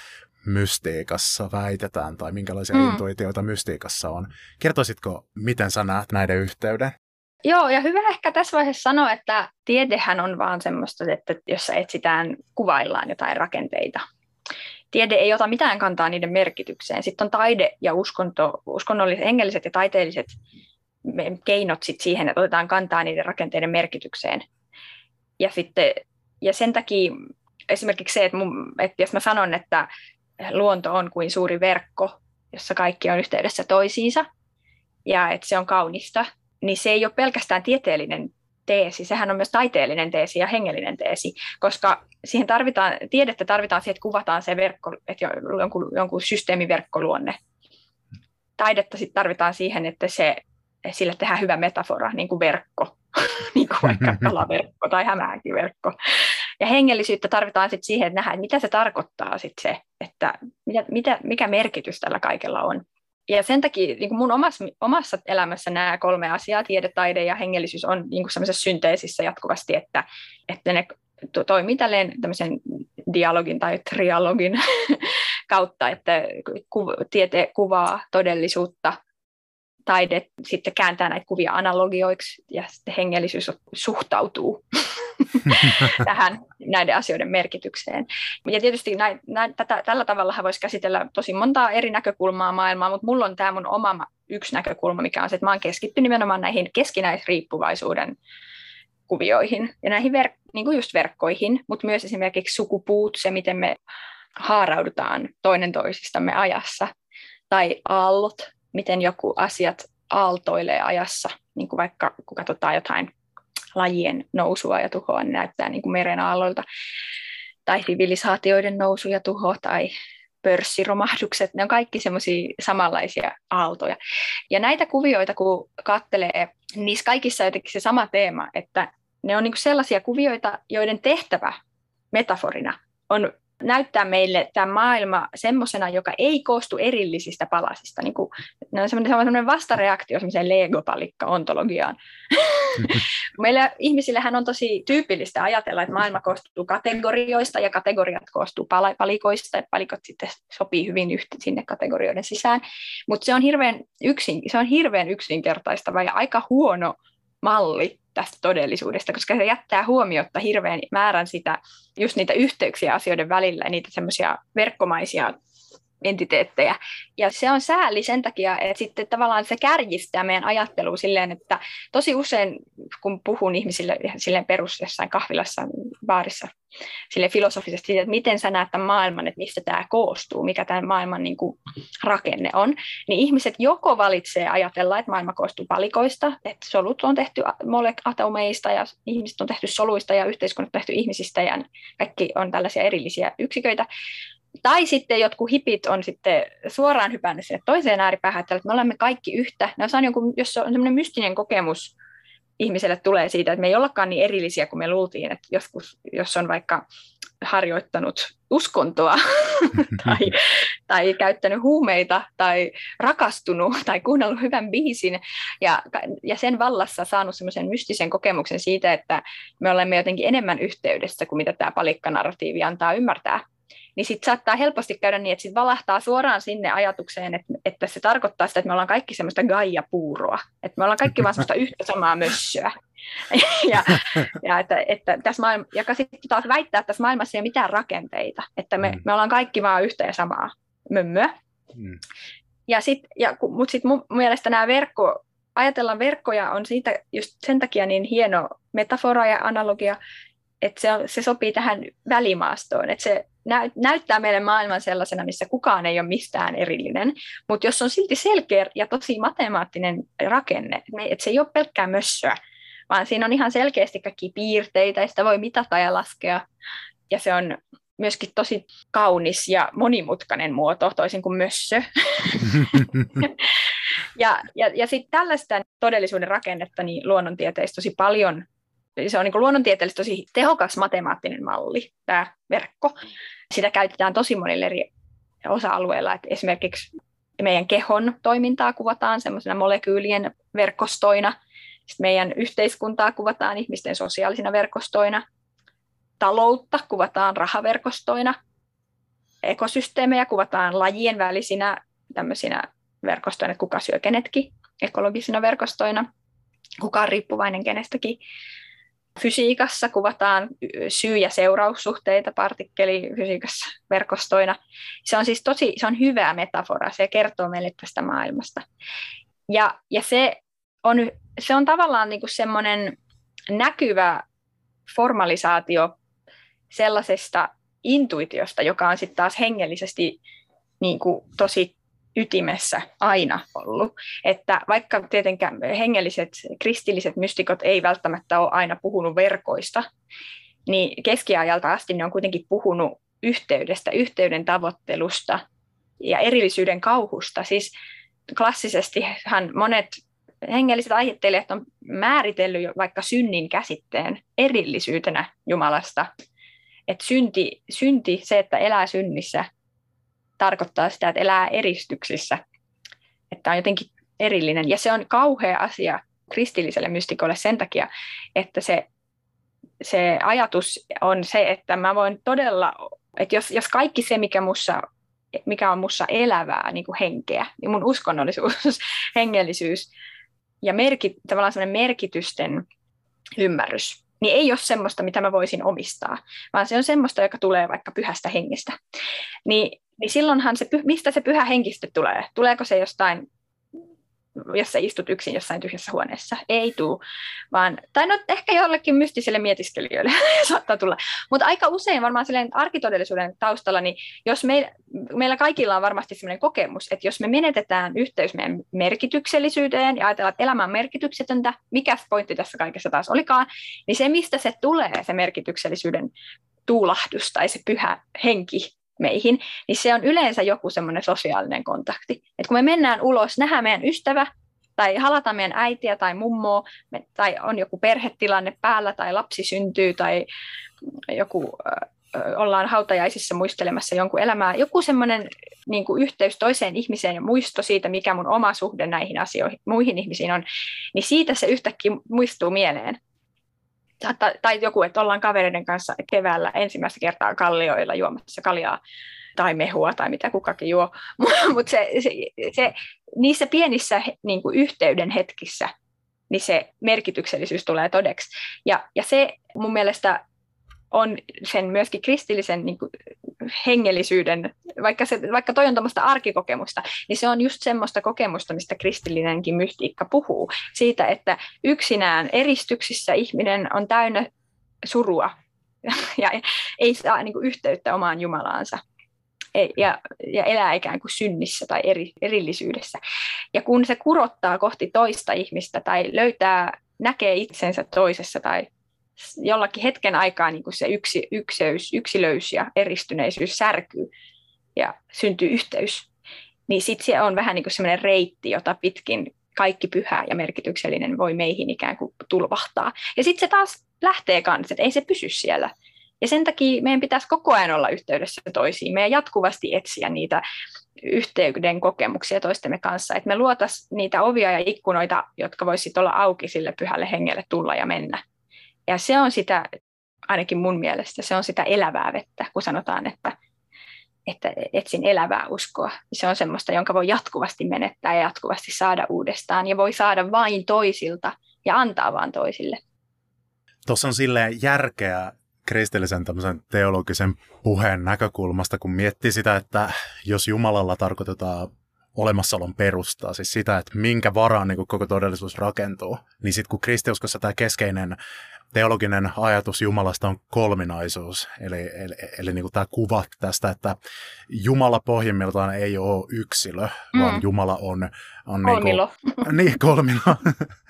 mystiikassa väitetään tai minkälaisia mm. intuitioita mystiikassa on. Kertoisitko, miten sä näet näiden yhteyden? Joo, ja hyvä ehkä tässä vaiheessa sanoa, että tiedehän on vaan semmoista, että jossa etsitään, kuvaillaan jotain rakenteita. Tiede ei ota mitään kantaa niiden merkitykseen. Sitten on taide ja uskonto, uskonnolliset, hengelliset ja taiteelliset keinot sit siihen, että otetaan kantaa niiden rakenteiden merkitykseen. Ja, sitten, ja sen takia esimerkiksi se, että, mun, että jos mä sanon, että luonto on kuin suuri verkko, jossa kaikki on yhteydessä toisiinsa, ja että se on kaunista, niin se ei ole pelkästään tieteellinen teesi, sehän on myös taiteellinen teesi ja hengellinen teesi, koska siihen tarvitaan, tiedettä tarvitaan siihen, että kuvataan se verkko, että jonkun, jonkun systeemiverkkoluonne. Taidetta sitten tarvitaan siihen, että se, sille tehdään hyvä metafora, niin kuin verkko, [LAUGHS] niin kuin vaikka [LAUGHS] kalaverkko tai hämähäkiverkko. Ja hengellisyyttä tarvitaan sitten siihen, että nähdään, mitä se tarkoittaa sitten se, että mitä, mitä, mikä merkitys tällä kaikella on. Ja sen takia niin kuin mun omassa, omassa elämässä nämä kolme asiaa, tiede, taide ja hengellisyys, on niin kuin semmoisessa synteesissä jatkuvasti, että, että ne to, toimii tälleen tämmöisen dialogin tai trialogin [LAUGHS] kautta, että ku, tiete kuvaa todellisuutta, taide sitten kääntää näitä kuvia analogioiksi ja sitten hengellisyys suhtautuu [LAUGHS] tähän näiden asioiden merkitykseen. Ja tietysti näin, näin, tätä, tällä tavalla voisi käsitellä tosi montaa eri näkökulmaa maailmaa, mutta mulla on tämä mun oma yksi näkökulma, mikä on se, että mä oon keskittynyt nimenomaan näihin keskinäisriippuvaisuuden kuvioihin ja näihin ver- niin kuin just verkkoihin, mutta myös esimerkiksi sukupuut, se miten me haaraudutaan toinen toisistamme ajassa tai aallot, miten joku asiat aaltoilee ajassa, niin kuin vaikka kun katsotaan jotain lajien nousua ja tuhoa, niin näyttää niin kuin meren aalloilta, tai sivilisaatioiden nousu ja tuho, tai pörssiromahdukset, ne on kaikki semmoisia samanlaisia aaltoja. Ja näitä kuvioita, kun katselee, niissä kaikissa jotenkin se sama teema, että ne on niin sellaisia kuvioita, joiden tehtävä metaforina on näyttää meille tämä maailma semmoisena, joka ei koostu erillisistä palasista. Niin kuin, ne on semmoinen vastareaktio semmoiseen Lego-palikka-ontologiaan. [LAUGHS] Meillä ihmisillähän on tosi tyypillistä ajatella, että maailma koostuu kategorioista ja kategoriat koostuu palikoista ja palikot sitten sopii hyvin yhtä sinne kategorioiden sisään. Mutta se, on hirveän yksin, se on hirveän yksinkertaistava ja aika huono malli tästä todellisuudesta, koska se jättää huomiotta hirveän määrän sitä, just niitä yhteyksiä asioiden välillä ja niitä semmoisia verkkomaisia entiteettejä. Ja se on sääli sen takia, että sitten tavallaan se kärjistää meidän ajattelua silleen, että tosi usein, kun puhun ihmisille silleen perus jossain kahvilassa, baarissa, sille filosofisesti että miten sä näet tämän maailman, että mistä tämä koostuu, mikä tämän maailman niin kuin, rakenne on, niin ihmiset joko valitsee ajatella, että maailma koostuu palikoista, että solut on tehty atomeista ja ihmiset on tehty soluista ja yhteiskunnat on tehty ihmisistä ja kaikki on tällaisia erillisiä yksiköitä, tai sitten jotkut hipit on sitten suoraan hypännyt sinne toiseen ääripäähän, että me olemme kaikki yhtä. No, se on joku, jos on semmoinen mystinen kokemus ihmiselle tulee siitä, että me ei ollakaan niin erillisiä kuin me luultiin, että joskus, jos on vaikka harjoittanut uskontoa [LAUGHS] tai, tai käyttänyt huumeita tai rakastunut tai kuunnellut hyvän biisin ja, ja sen vallassa saanut semmoisen mystisen kokemuksen siitä, että me olemme jotenkin enemmän yhteydessä kuin mitä tämä palikkanarratiivi antaa ymmärtää niin sitten saattaa helposti käydä niin, että sit valahtaa suoraan sinne ajatukseen, että, että se tarkoittaa sitä, että me ollaan kaikki semmoista gaia-puuroa, että me ollaan kaikki vaan semmoista yhtä samaa mössöä. [LAUGHS] ja, ja, että, että tässä maailma, ja sitten taas väittää, että tässä maailmassa ei ole mitään rakenteita, että me, mm. me ollaan kaikki vaan yhtä ja samaa mömmöä. Mm. Ja sit, ja, mutta sitten mun mielestä nämä verkko, ajatellaan verkkoja on siitä just sen takia niin hieno metafora ja analogia, että se, se sopii tähän välimaastoon, että se näyttää meille maailman sellaisena, missä kukaan ei ole mistään erillinen, mutta jos on silti selkeä ja tosi matemaattinen rakenne, että se ei ole pelkkää mössöä, vaan siinä on ihan selkeästi kaikki piirteitä, ja sitä voi mitata ja laskea, ja se on myöskin tosi kaunis ja monimutkainen muoto, toisin kuin mössö. [LAUGHS] ja ja, ja sitten tällaista todellisuuden rakennetta niin luonnontieteissä tosi paljon se on niin luonnontieteellisesti tosi tehokas matemaattinen malli, tämä verkko. Sitä käytetään tosi monilla eri osa-alueilla, että esimerkiksi meidän kehon toimintaa kuvataan semmoisena molekyylien verkostoina, sitten meidän yhteiskuntaa kuvataan ihmisten sosiaalisina verkostoina, taloutta kuvataan rahaverkostoina, ekosysteemejä kuvataan lajien välisinä tämmöisinä verkostoina, että kuka syö kenetkin, ekologisina verkostoina, kuka on riippuvainen kenestäkin. Fysiikassa kuvataan syy- ja seuraussuhteita partikkelifysiikassa verkostoina. Se on siis tosi se on hyvä metafora, se kertoo meille tästä maailmasta. Ja, ja se, on, se on tavallaan niin semmoinen näkyvä formalisaatio sellaisesta intuitiosta, joka on sitten taas hengellisesti niin kuin tosi ytimessä aina ollut. Että vaikka tietenkään hengelliset kristilliset mystikot ei välttämättä ole aina puhunut verkoista, niin keskiajalta asti ne on kuitenkin puhunut yhteydestä, yhteyden tavoittelusta ja erillisyyden kauhusta. Siis klassisesti monet hengelliset ajattelijat on määritellyt vaikka synnin käsitteen erillisyytenä Jumalasta. Että synti, synti, se, että elää synnissä, tarkoittaa sitä, että elää eristyksissä, että on jotenkin erillinen. Ja se on kauhea asia kristilliselle mystikolle sen takia, että se, se ajatus on se, että mä voin todella, että jos, jos kaikki se, mikä, mussa, mikä on mussa elävää niin kuin henkeä, niin mun uskonnollisuus, [LAUGHS] hengellisyys ja merkit, tavallaan sellainen merkitysten ymmärrys, niin ei ole semmoista, mitä mä voisin omistaa, vaan se on semmoista, joka tulee vaikka pyhästä hengestä. Niin niin silloinhan se, mistä se pyhä henkistö tulee? Tuleeko se jostain jos sä istut yksin jossain tyhjässä huoneessa. Ei tuu, vaan, tai no ehkä jollekin mystisille mietiskelijöille [LAUGHS] saattaa tulla. Mutta aika usein varmaan silleen arkitodellisuuden taustalla, niin jos me, meillä kaikilla on varmasti sellainen kokemus, että jos me menetetään yhteys meidän merkityksellisyyteen ja ajatellaan, että elämä on merkityksetöntä, mikä pointti tässä kaikessa taas olikaan, niin se, mistä se tulee, se merkityksellisyyden tuulahdus tai se pyhä henki, meihin, niin se on yleensä joku semmoinen sosiaalinen kontakti. Et kun me mennään ulos, nähdään meidän ystävä, tai halataan meidän äitiä tai mummoa, tai on joku perhetilanne päällä, tai lapsi syntyy, tai joku ollaan hautajaisissa muistelemassa jonkun elämää, joku semmoinen niin kuin yhteys toiseen ihmiseen ja muisto siitä, mikä mun oma suhde näihin asioihin, muihin ihmisiin on, niin siitä se yhtäkkiä muistuu mieleen tai, tai joku, että ollaan kavereiden kanssa keväällä ensimmäistä kertaa kallioilla juomassa kaljaa tai mehua tai mitä kukakin juo, [LAUGHS] mutta se, se, se, niissä pienissä niin kuin yhteyden hetkissä niin se merkityksellisyys tulee todeksi. Ja, ja se mun mielestä on sen myöskin kristillisen niin kuin, hengellisyyden, vaikka, se, vaikka toi on tuommoista arkikokemusta, niin se on just semmoista kokemusta, mistä kristillinenkin mystiikka puhuu. Siitä, että yksinään eristyksissä ihminen on täynnä surua [LAUGHS] ja ei saa niin kuin, yhteyttä omaan Jumalaansa ja, ja elää ikään kuin synnissä tai eri, erillisyydessä. Ja kun se kurottaa kohti toista ihmistä tai löytää, näkee itsensä toisessa tai jollakin hetken aikaa niin kuin se yksi, ykseys, yksilöys ja eristyneisyys särkyy ja syntyy yhteys, niin sitten se on vähän niin kuin semmoinen reitti, jota pitkin kaikki pyhä ja merkityksellinen voi meihin ikään kuin tulvahtaa. Ja sitten se taas lähtee kanssa, että ei se pysy siellä. Ja sen takia meidän pitäisi koko ajan olla yhteydessä toisiin, meidän jatkuvasti etsiä niitä yhteyden kokemuksia toistemme kanssa, että me luotaisiin niitä ovia ja ikkunoita, jotka voisivat olla auki sille pyhälle hengelle tulla ja mennä. Ja se on sitä, ainakin mun mielestä, se on sitä elävää vettä, kun sanotaan, että, että etsin elävää uskoa. Se on semmoista, jonka voi jatkuvasti menettää ja jatkuvasti saada uudestaan ja voi saada vain toisilta ja antaa vain toisille. Tuossa on silleen järkeä kristillisen teologisen puheen näkökulmasta, kun miettii sitä, että jos Jumalalla tarkoitetaan olemassaolon perustaa, siis sitä, että minkä varaan niin koko todellisuus rakentuu, niin sitten kun kristiuskossa tämä keskeinen teologinen ajatus Jumalasta on kolminaisuus, eli, eli, eli niin kuin tämä kuva tästä, että Jumala pohjimmiltaan ei ole yksilö, mm. vaan Jumala on... on kolmilo. Niin, [LAUGHS] kuin, niin, kolmilo.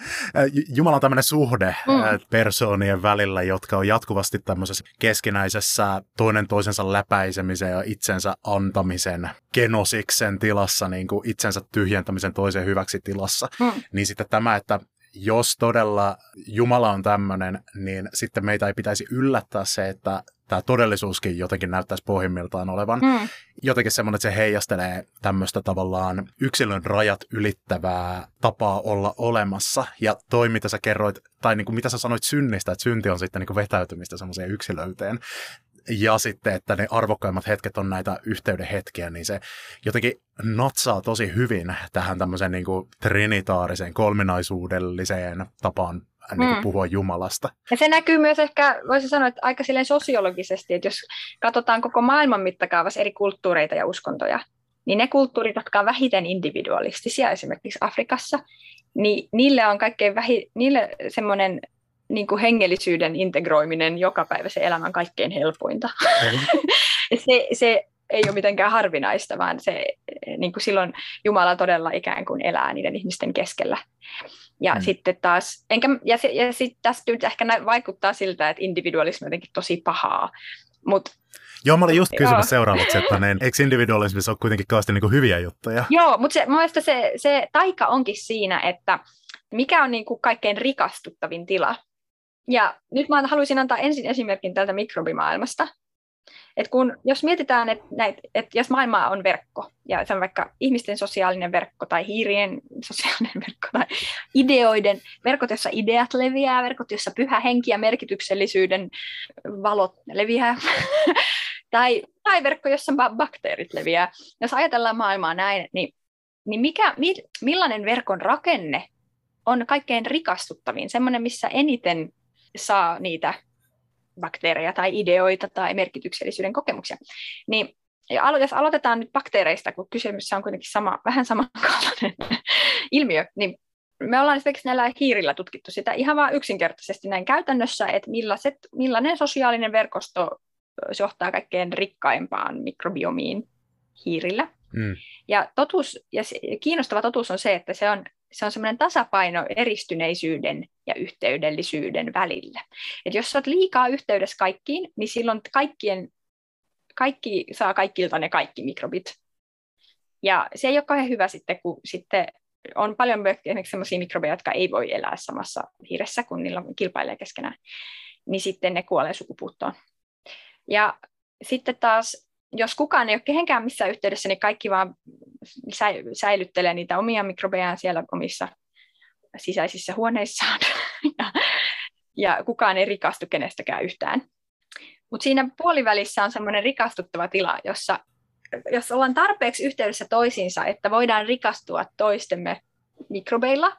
[LAUGHS] Jumala on tämmöinen suhde mm. persoonien välillä, jotka on jatkuvasti tämmöisessä keskinäisessä toinen toisensa läpäisemisen ja itsensä antamisen genosiksen tilassa, niin kuin itsensä tyhjentämisen toisen hyväksi tilassa. Mm. Niin sitten tämä, että jos todella Jumala on tämmöinen, niin sitten meitä ei pitäisi yllättää se, että tämä todellisuuskin jotenkin näyttäisi pohjimmiltaan olevan mm. jotenkin semmoinen, että se heijastelee tämmöistä tavallaan yksilön rajat ylittävää tapaa olla olemassa. Ja toi, mitä sä kerroit, tai niin kuin mitä sä sanoit synnistä, että synti on sitten niin kuin vetäytymistä semmoiseen yksilöyteen, ja sitten, että ne arvokkaimmat hetket on näitä yhteyden hetkiä, niin se jotenkin natsaa tosi hyvin tähän tämmöiseen niin kuin trinitaariseen, kolminaisuudelliseen tapaan niin kuin mm. puhua Jumalasta. Ja se näkyy myös ehkä, voisi sanoa, että aika silleen sosiologisesti, että jos katsotaan koko maailman mittakaavassa eri kulttuureita ja uskontoja, niin ne kulttuurit, jotka on vähiten individualistisia, esimerkiksi Afrikassa, niin niille on kaikkein vähi, niille semmoinen niin kuin hengellisyyden integroiminen joka päivä se elämän kaikkein helpointa. [LAUGHS] se, se ei ole mitenkään harvinaista, vaan se, niin kuin silloin Jumala todella ikään kuin elää niiden ihmisten keskellä. Ja hmm. sitten taas, enkä, ja, se, ja sitten tästä nyt ehkä vaikuttaa siltä, että individualismi on jotenkin tosi pahaa, mutta Joo, mä olin just kysynyt seuraavaksi, että ne, eikö individualismissa ole kuitenkin kauheasti niin hyviä juttuja? Joo, mutta se, mielestäni se, se taika onkin siinä, että mikä on niin kuin kaikkein rikastuttavin tila. Ja nyt mä haluaisin antaa ensin esimerkin tältä mikrobimaailmasta. Et kun, jos mietitään, että että jos maailma on verkko, ja se on vaikka ihmisten sosiaalinen verkko tai hiirien sosiaalinen [LAUGHS] verkko tai ideoiden, verkot, jossa ideat leviää, verkot, jossa pyhä henki ja merkityksellisyyden valot leviää, [LAUGHS] tai, tai verkko, jossa bakteerit leviää. Jos ajatellaan maailmaa näin, niin, niin mikä, millainen verkon rakenne on kaikkein rikastuttavin, semmoinen, missä eniten saa niitä bakteereja tai ideoita tai merkityksellisyyden kokemuksia, niin ja jos aloitetaan nyt bakteereista, kun kysymys on kuitenkin sama, vähän samankaltainen [LAUGHS] ilmiö, niin me ollaan esimerkiksi näillä hiirillä tutkittu sitä ihan vain yksinkertaisesti näin käytännössä, että millaiset, millainen sosiaalinen verkosto johtaa kaikkein rikkaimpaan mikrobiomiin hiirillä. Mm. Ja, totuus, ja kiinnostava totuus on se, että se on, se on semmoinen tasapaino eristyneisyyden ja yhteydellisyyden välillä. Et jos olet liikaa yhteydessä kaikkiin, niin silloin kaikkien, kaikki saa kaikilta ne kaikki mikrobit. Ja se ei ole kauhean hyvä sitten, kun sitten on paljon esimerkiksi sellaisia mikrobeja, jotka ei voi elää samassa hiiressä, kun niillä kilpailee keskenään, niin sitten ne kuolee sukupuuttoon. Ja sitten taas, jos kukaan ei ole kehenkään missään yhteydessä, niin kaikki vaan säilyttelee niitä omia mikrobejaan siellä omissa sisäisissä huoneissaan, [LAUGHS] ja, ja kukaan ei rikastu kenestäkään yhtään. Mutta siinä puolivälissä on semmoinen rikastuttava tila, jossa jos ollaan tarpeeksi yhteydessä toisiinsa, että voidaan rikastua toistemme mikrobeilla,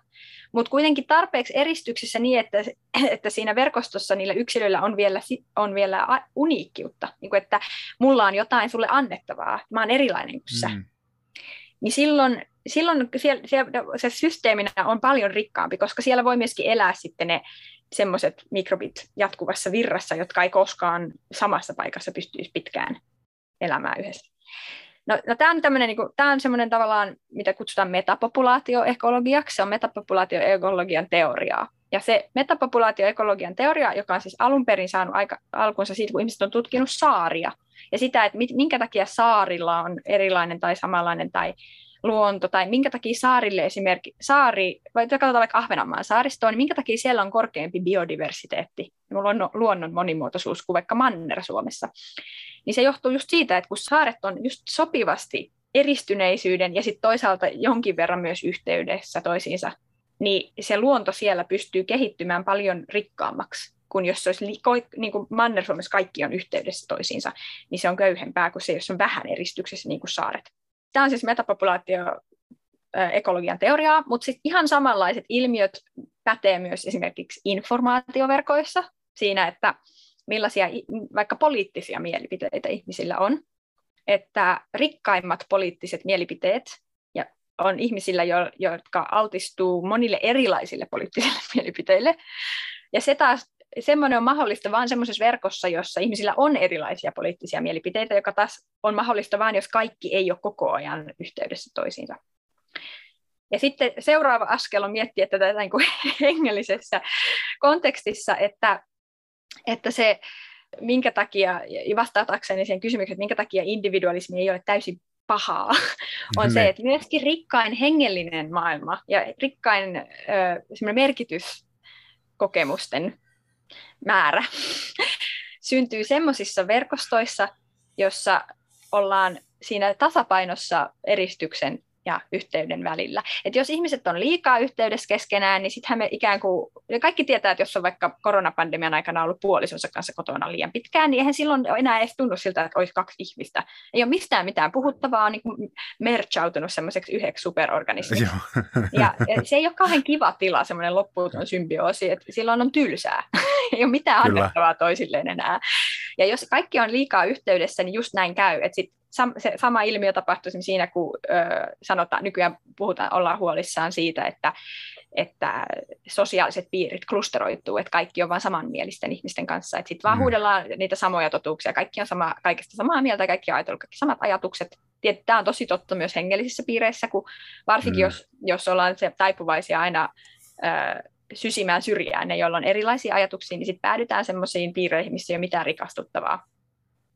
mutta kuitenkin tarpeeksi eristyksissä niin, että, [CLEARS THROAT] että siinä verkostossa niillä yksilöillä on vielä, on vielä uniikkiutta, niin kuin että mulla on jotain sulle annettavaa, mä oon erilainen kuin sä. Mm. Niin silloin, silloin siellä, siellä, se systeeminä on paljon rikkaampi, koska siellä voi myöskin elää sitten ne semmoiset mikrobit jatkuvassa virrassa, jotka ei koskaan samassa paikassa pystyisi pitkään elämään yhdessä. No, no tämä on, tämmöinen, niin kuin, tämä on semmoinen tavallaan, mitä kutsutaan metapopulaatioekologiaksi, se on metapopulaatioekologian teoriaa. Ja se metapopulaatioekologian teoria, joka on siis alun perin saanut aika, alkunsa siitä, kun ihmiset on tutkinut saaria, ja sitä, että minkä takia saarilla on erilainen tai samanlainen tai luonto, tai minkä takia saarille esimerkiksi, saari, vai katsotaan vaikka Ahvenanmaan saaristoon, niin minkä takia siellä on korkeampi biodiversiteetti, luonnon, luonnon monimuotoisuus kuin vaikka Manner-Suomessa. Niin se johtuu just siitä, että kun saaret on just sopivasti eristyneisyyden ja sitten toisaalta jonkin verran myös yhteydessä toisiinsa, niin se luonto siellä pystyy kehittymään paljon rikkaammaksi kun jos se olisi niin kuin Manner-Suomessa kaikki on yhteydessä toisiinsa, niin se on köyhempää kuin se, jos on vähän eristyksessä niin kuin saaret. Tämä on siis metapopulaatio ekologian teoriaa, mutta sitten ihan samanlaiset ilmiöt pätee myös esimerkiksi informaatioverkoissa siinä, että millaisia vaikka poliittisia mielipiteitä ihmisillä on. Että rikkaimmat poliittiset mielipiteet ja on ihmisillä, jo, jotka altistuu monille erilaisille poliittisille [LAUGHS] mielipiteille. Ja se taas semmoinen on mahdollista vain semmoisessa verkossa, jossa ihmisillä on erilaisia poliittisia mielipiteitä, joka taas on mahdollista vain, jos kaikki ei ole koko ajan yhteydessä toisiinsa. Ja sitten seuraava askel on miettiä tätä [LAUGHS] niin kuin hengellisessä kontekstissa, että, että se, minkä takia, vastatakseni sen kysymykseen, että minkä takia individualismi ei ole täysin pahaa, [LAUGHS] on se, että myöskin rikkain hengellinen maailma ja rikkain ö, merkityskokemusten määrä. Syntyy semmoisissa verkostoissa, jossa ollaan siinä tasapainossa eristyksen ja yhteyden välillä. Et jos ihmiset on liikaa yhteydessä keskenään, niin sittenhän me ikään kuin, kaikki tietää, että jos on vaikka koronapandemian aikana ollut puolisonsa kanssa kotona liian pitkään, niin eihän silloin enää edes tunnu siltä, että olisi kaksi ihmistä. Ei ole mistään mitään puhuttavaa, on niin merchautunut semmoiseksi yhdeksi superorganismiksi. ja se ei ole kauhean kiva tila, semmoinen loppuuton symbioosi, että silloin on tylsää. [LAUGHS] ei ole mitään Kyllä. annettavaa toisilleen enää. Ja jos kaikki on liikaa yhteydessä, niin just näin käy, että sit sam, se sama ilmiö tapahtui siinä, kun ö, sanotaan, nykyään puhutaan, ollaan huolissaan siitä, että, että sosiaaliset piirit klusteroituu, että kaikki on vain samanmielisten ihmisten kanssa, että sitten vaan mm. huudellaan niitä samoja totuuksia, kaikki on sama, kaikesta samaa mieltä, kaikki on ajatellut kaikki samat ajatukset. Tämä on tosi totta myös hengellisissä piireissä, kun varsinkin mm. jos, jos ollaan se taipuvaisia aina ö, sysimään syrjään ne, joilla on erilaisia ajatuksia, niin sitten päädytään semmoisiin piireihin, missä ei ole mitään rikastuttavaa.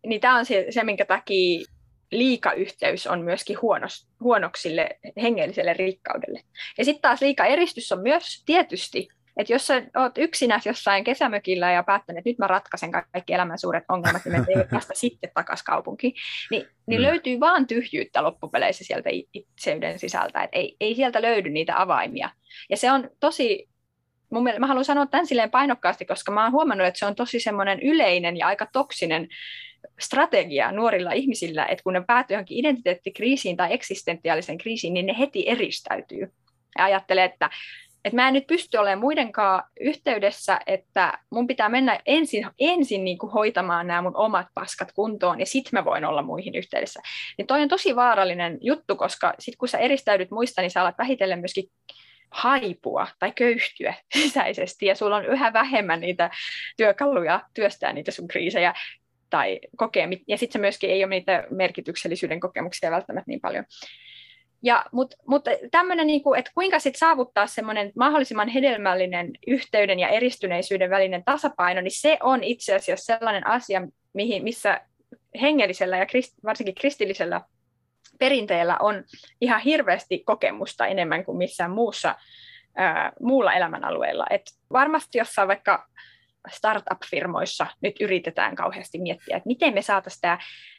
Niin tämä on se, se, minkä takia liikayhteys on myöskin huonos, huonoksille hengelliselle rikkaudelle. Ja sitten taas liikaeristys on myös tietysti, että jos sä oot yksinä jossain kesämökillä ja päättänyt, että nyt mä ratkaisen kaikki elämän suuret ongelmat, niin me vasta [LAUGHS] sitten takaisin kaupunkiin, niin, niin mm. löytyy vaan tyhjyyttä loppupeleissä sieltä itseyden sisältä, että ei, ei sieltä löydy niitä avaimia. Ja se on tosi mun mielestä, mä haluan sanoa tämän silleen painokkaasti, koska mä oon huomannut, että se on tosi semmoinen yleinen ja aika toksinen strategia nuorilla ihmisillä, että kun ne päätyy johonkin identiteettikriisiin tai eksistentiaaliseen kriisiin, niin ne heti eristäytyy. Ja ajattelee, että että mä en nyt pysty olemaan muidenkaan yhteydessä, että mun pitää mennä ensin, ensin niin kuin hoitamaan nämä mun omat paskat kuntoon ja sitten mä voin olla muihin yhteydessä. Niin toi on tosi vaarallinen juttu, koska sitten kun sä eristäydyt muista, niin sä alat vähitellen myöskin haipua tai köyhtyä sisäisesti ja sulla on yhä vähemmän niitä työkaluja työstää niitä sun kriisejä tai kokea, ja sitten se myöskin ei ole niitä merkityksellisyyden kokemuksia välttämättä niin paljon. Ja, mutta mut tämmöinen, niin kuin, että kuinka sit saavuttaa semmoinen mahdollisimman hedelmällinen yhteyden ja eristyneisyyden välinen tasapaino, niin se on itse asiassa sellainen asia, mihin, missä hengellisellä ja krist, varsinkin kristillisellä perinteellä on ihan hirveästi kokemusta enemmän kuin missään muussa, ää, muulla elämänalueella. Et varmasti jossain vaikka startup-firmoissa nyt yritetään kauheasti miettiä, että miten me saataisiin tämä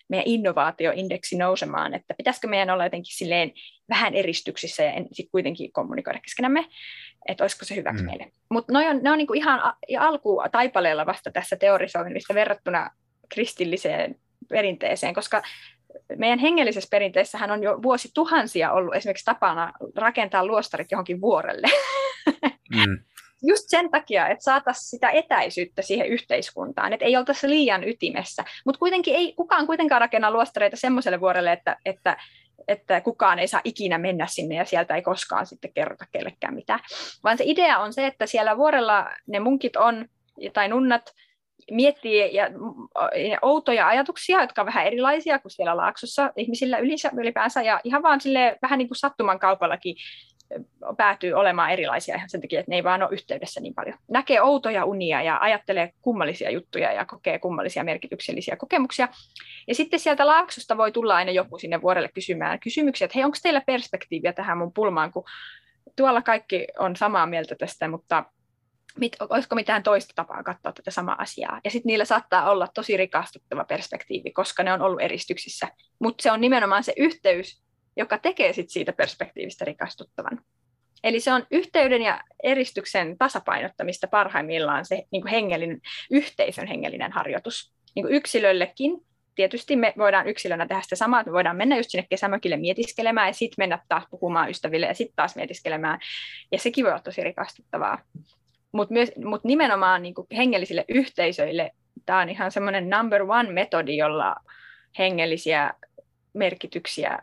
meidän innovaatioindeksi nousemaan, että pitäisikö meidän olla jotenkin silleen vähän eristyksissä ja sitten kuitenkin kommunikoida keskenämme, että olisiko se hyväksi mm. meille. Mutta ne on, ne on niinku ihan alku taipaleella vasta tässä teorisoinnista verrattuna kristilliseen perinteeseen, koska meidän hengellisessä perinteessähän on jo vuosituhansia ollut esimerkiksi tapana rakentaa luostarit johonkin vuorelle. Mm. Just sen takia, että saataisiin sitä etäisyyttä siihen yhteiskuntaan, että ei oltaisi liian ytimessä. Mutta kuitenkin ei kukaan kuitenkaan rakenna luostareita semmoiselle vuorelle, että, että, että kukaan ei saa ikinä mennä sinne ja sieltä ei koskaan sitten kerrota kellekään mitään. Vaan se idea on se, että siellä vuorella ne munkit on, tai nunnat, miettii ja, ja outoja ajatuksia, jotka on vähän erilaisia kuin siellä laaksossa ihmisillä ylipäänsä, ja ihan vaan sille vähän niin kuin sattuman kaupallakin päätyy olemaan erilaisia ihan sen takia, että ne ei vaan ole yhteydessä niin paljon. Näkee outoja unia ja ajattelee kummallisia juttuja ja kokee kummallisia merkityksellisiä kokemuksia. Ja sitten sieltä laaksosta voi tulla aina joku sinne vuorelle kysymään kysymyksiä, että hei, onko teillä perspektiiviä tähän mun pulmaan, kun tuolla kaikki on samaa mieltä tästä, mutta mit, olisiko mitään toista tapaa katsoa tätä samaa asiaa. Ja sitten niillä saattaa olla tosi rikastuttava perspektiivi, koska ne on ollut eristyksissä. Mutta se on nimenomaan se yhteys, joka tekee sit siitä perspektiivistä rikastuttavan. Eli se on yhteyden ja eristyksen tasapainottamista parhaimmillaan se niin hengellinen, yhteisön hengellinen harjoitus. Niin yksilöllekin tietysti me voidaan yksilönä tehdä sitä samaa, että me voidaan mennä just sinne kesämökille mietiskelemään ja sitten mennä taas puhumaan ystäville ja sitten taas mietiskelemään. Ja sekin voi olla tosi rikastuttavaa mutta mut nimenomaan niin hengellisille yhteisöille tämä on ihan semmoinen number one metodi, jolla hengellisiä merkityksiä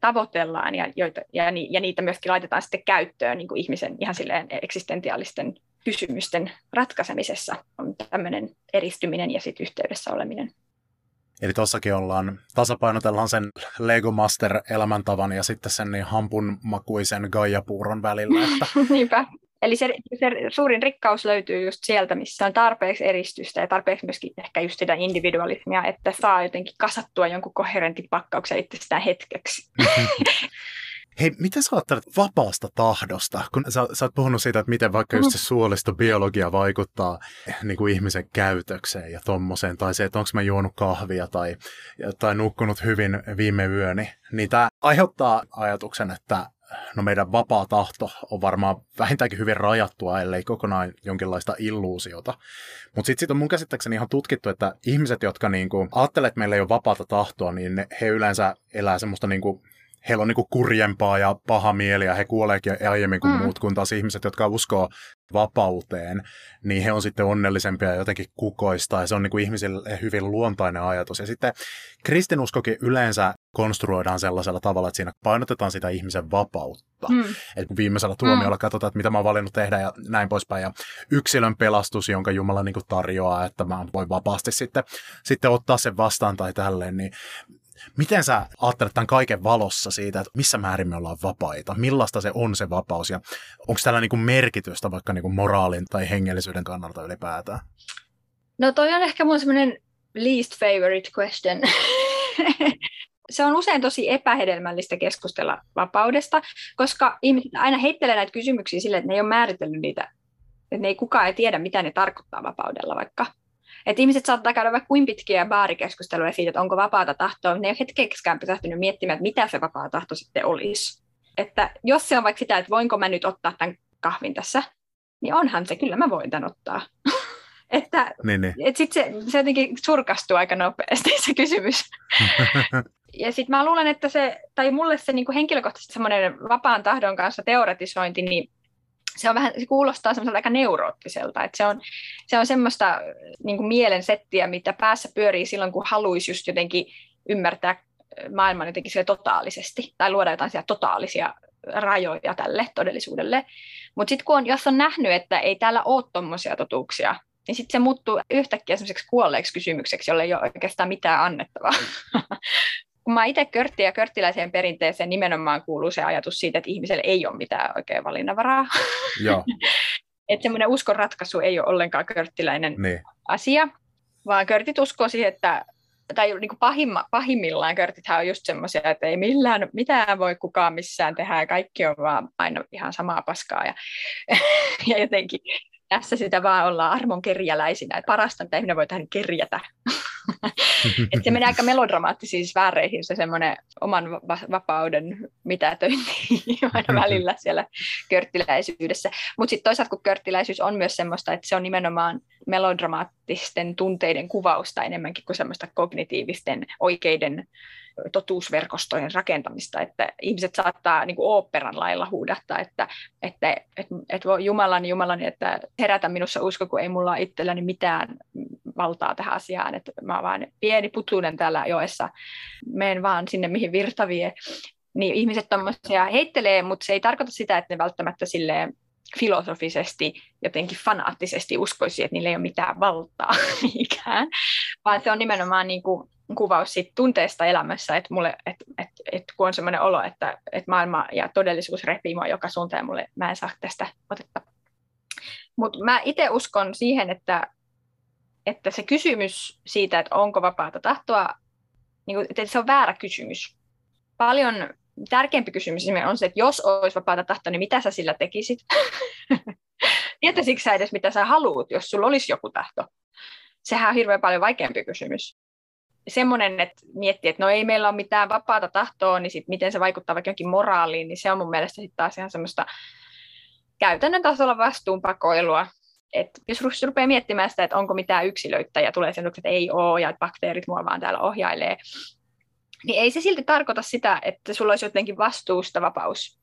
tavoitellaan ja, joita, ja, ni, ja niitä myöskin laitetaan sitten käyttöön niin kuin ihmisen ihan silleen eksistentiaalisten kysymysten ratkaisemisessa on tämmöinen eristyminen ja sitten yhteydessä oleminen. Eli tuossakin ollaan, tasapainotellaan sen Lego Master elämäntavan ja sitten sen niin hampunmakuisen Gaia-puuron välillä. Että... [LAUGHS] Niinpä. Eli se, se suurin rikkaus löytyy just sieltä, missä on tarpeeksi eristystä ja tarpeeksi myöskin ehkä just sitä individualismia, että saa jotenkin kasattua jonkun koherentin pakkauksen itsestään hetkeksi. [LAUGHS] Hei, mitä sä ajattelet vapaasta tahdosta? Kun sä, sä oot puhunut siitä, että miten vaikka just se suolistobiologia vaikuttaa eh, niin kuin ihmisen käytökseen ja tommoseen, tai se, että onko mä juonut kahvia tai, tai nukkunut hyvin viime yöni, niin tämä aiheuttaa ajatuksen, että no meidän vapaa tahto on varmaan vähintäänkin hyvin rajattua, ellei kokonaan jonkinlaista illuusiota. Mutta sitten sit on mun käsittääkseni ihan tutkittu, että ihmiset, jotka niinku ajattelee, että meillä ei ole vapaata tahtoa, niin ne, he yleensä elää semmoista niinku heillä on niinku kurjempaa ja paha mieli ja he kuoleekin aiemmin kuin mm. muut, kun taas ihmiset, jotka uskoo vapauteen, niin he on sitten onnellisempia ja jotenkin kukoista ja se on niinku ihmisille hyvin luontainen ajatus. Ja sitten kristinuskokin yleensä konstruoidaan sellaisella tavalla, että siinä painotetaan sitä ihmisen vapautta. Mm. Että kun viimeisellä tuomiolla mm. katsotaan, että mitä mä oon valinnut tehdä ja näin poispäin. Ja yksilön pelastus, jonka Jumala niin tarjoaa, että mä voin vapaasti sitten, sitten ottaa sen vastaan tai tälleen, niin Miten sä ajattelet tämän kaiken valossa siitä, että missä määrin me ollaan vapaita? Millaista se on se vapaus ja onko tällä niin kuin merkitystä vaikka niin kuin moraalin tai hengellisyyden kannalta ylipäätään? No toi on ehkä mun semmoinen least favorite question. [LAUGHS] se on usein tosi epähedelmällistä keskustella vapaudesta, koska ihmiset aina heittelee näitä kysymyksiä sille, että ne ei ole määritellyt niitä, että ne ei kukaan ei tiedä, mitä ne tarkoittaa vapaudella vaikka. Et ihmiset saattaa käydä vaikka kuin pitkiä baarikeskusteluja siitä, että onko vapaata tahtoa, ne ei ole hetkeksikään pysähtynyt miettimään, että mitä se vapaa tahto sitten olisi. Että jos se on vaikka sitä, että voinko mä nyt ottaa tämän kahvin tässä, niin onhan se, kyllä mä voin tämän ottaa. [LAUGHS] että niin, niin. Et sit se, se jotenkin surkastuu aika nopeasti se kysymys. [LAUGHS] ja sitten mä luulen, että se, tai mulle se niin kuin henkilökohtaisesti semmoinen vapaan tahdon kanssa teoretisointi, niin se on vähän, se kuulostaa semmoiselta aika neuroottiselta, että se on, se on semmoista niin kuin mielen settiä, mitä päässä pyörii silloin, kun haluaisi just jotenkin ymmärtää maailman jotenkin sille totaalisesti, tai luoda jotain totaalisia rajoja tälle todellisuudelle. Mutta sitten kun on, jos on nähnyt, että ei täällä ole tuommoisia totuuksia, niin sitten se muuttuu yhtäkkiä semmoiseksi kuolleeksi kysymykseksi, jolle ei ole oikeastaan mitään annettavaa. [LAUGHS] kun mä itse körtti ja körttiläiseen perinteeseen nimenomaan kuuluu se ajatus siitä, että ihmiselle ei ole mitään oikein valinnanvaraa. [LAUGHS] Joo. että semmoinen uskon ratkaisu ei ole ollenkaan körttiläinen Niin. asia, vaan körtit uskoo siihen, että tai niin kuin pahimma, pahimmillaan körtithän on just semmoisia, että ei millään mitään voi kukaan missään tehdä ja kaikki on vaan aina ihan samaa paskaa ja, [LAUGHS] ja jotenkin tässä sitä vaan ollaan armon kerjäläisinä, että parasta mitä ihminen voi tähän kerjätä. [LAUGHS] että se menee aika melodramaattisiin sfääreihin se semmoinen oman va- vapauden mitätöinti [LAUGHS] aina välillä siellä körttiläisyydessä. Mutta sitten toisaalta kun körttiläisyys on myös semmoista, että se on nimenomaan melodramaattisten tunteiden kuvausta enemmänkin kuin semmoista kognitiivisten oikeiden totuusverkostojen rakentamista, että ihmiset saattaa niin kuin oopperan lailla huudahtaa, että, että, että, että Jumalani, Jumalani, että herätä minussa usko, kun ei mulla itselläni mitään valtaa tähän asiaan, että mä oon vaan pieni putunen täällä joessa, menen vaan sinne, mihin virta vie. Niin ihmiset tuommoisia heittelee, mutta se ei tarkoita sitä, että ne välttämättä silleen filosofisesti, jotenkin fanaattisesti uskoisi, että niillä ei ole mitään valtaa [LAUGHS] ikään, vaan se on nimenomaan niin kuin kuvaus siitä tunteesta elämässä, että, mulle, että, että, että kun on sellainen olo, että, että maailma ja todellisuus repii mua joka suuntaan ja mulle, mä en saa tästä otetta. Mutta mä itse uskon siihen, että, että se kysymys siitä, että onko vapaata tahtoa, niin kuin, että se on väärä kysymys. Paljon tärkeämpi kysymys on se, että jos olisi vapaata tahtoa, niin mitä sä sillä tekisit? [LAUGHS] Tietäisikö sä edes, mitä sä haluat, jos sulla olisi joku tahto? Sehän on hirveän paljon vaikeampi kysymys semmoinen, että miettii, että no ei meillä ole mitään vapaata tahtoa, niin sit miten se vaikuttaa vaikka jonkin moraaliin, niin se on mun mielestä sitten taas ihan semmoista käytännön tasolla vastuunpakoilua. Et jos rupeaa miettimään sitä, että onko mitään yksilöitä ja tulee sen, että ei ole ja että bakteerit mua vaan täällä ohjailee, niin ei se silti tarkoita sitä, että sulla olisi jotenkin vastuusta vapaus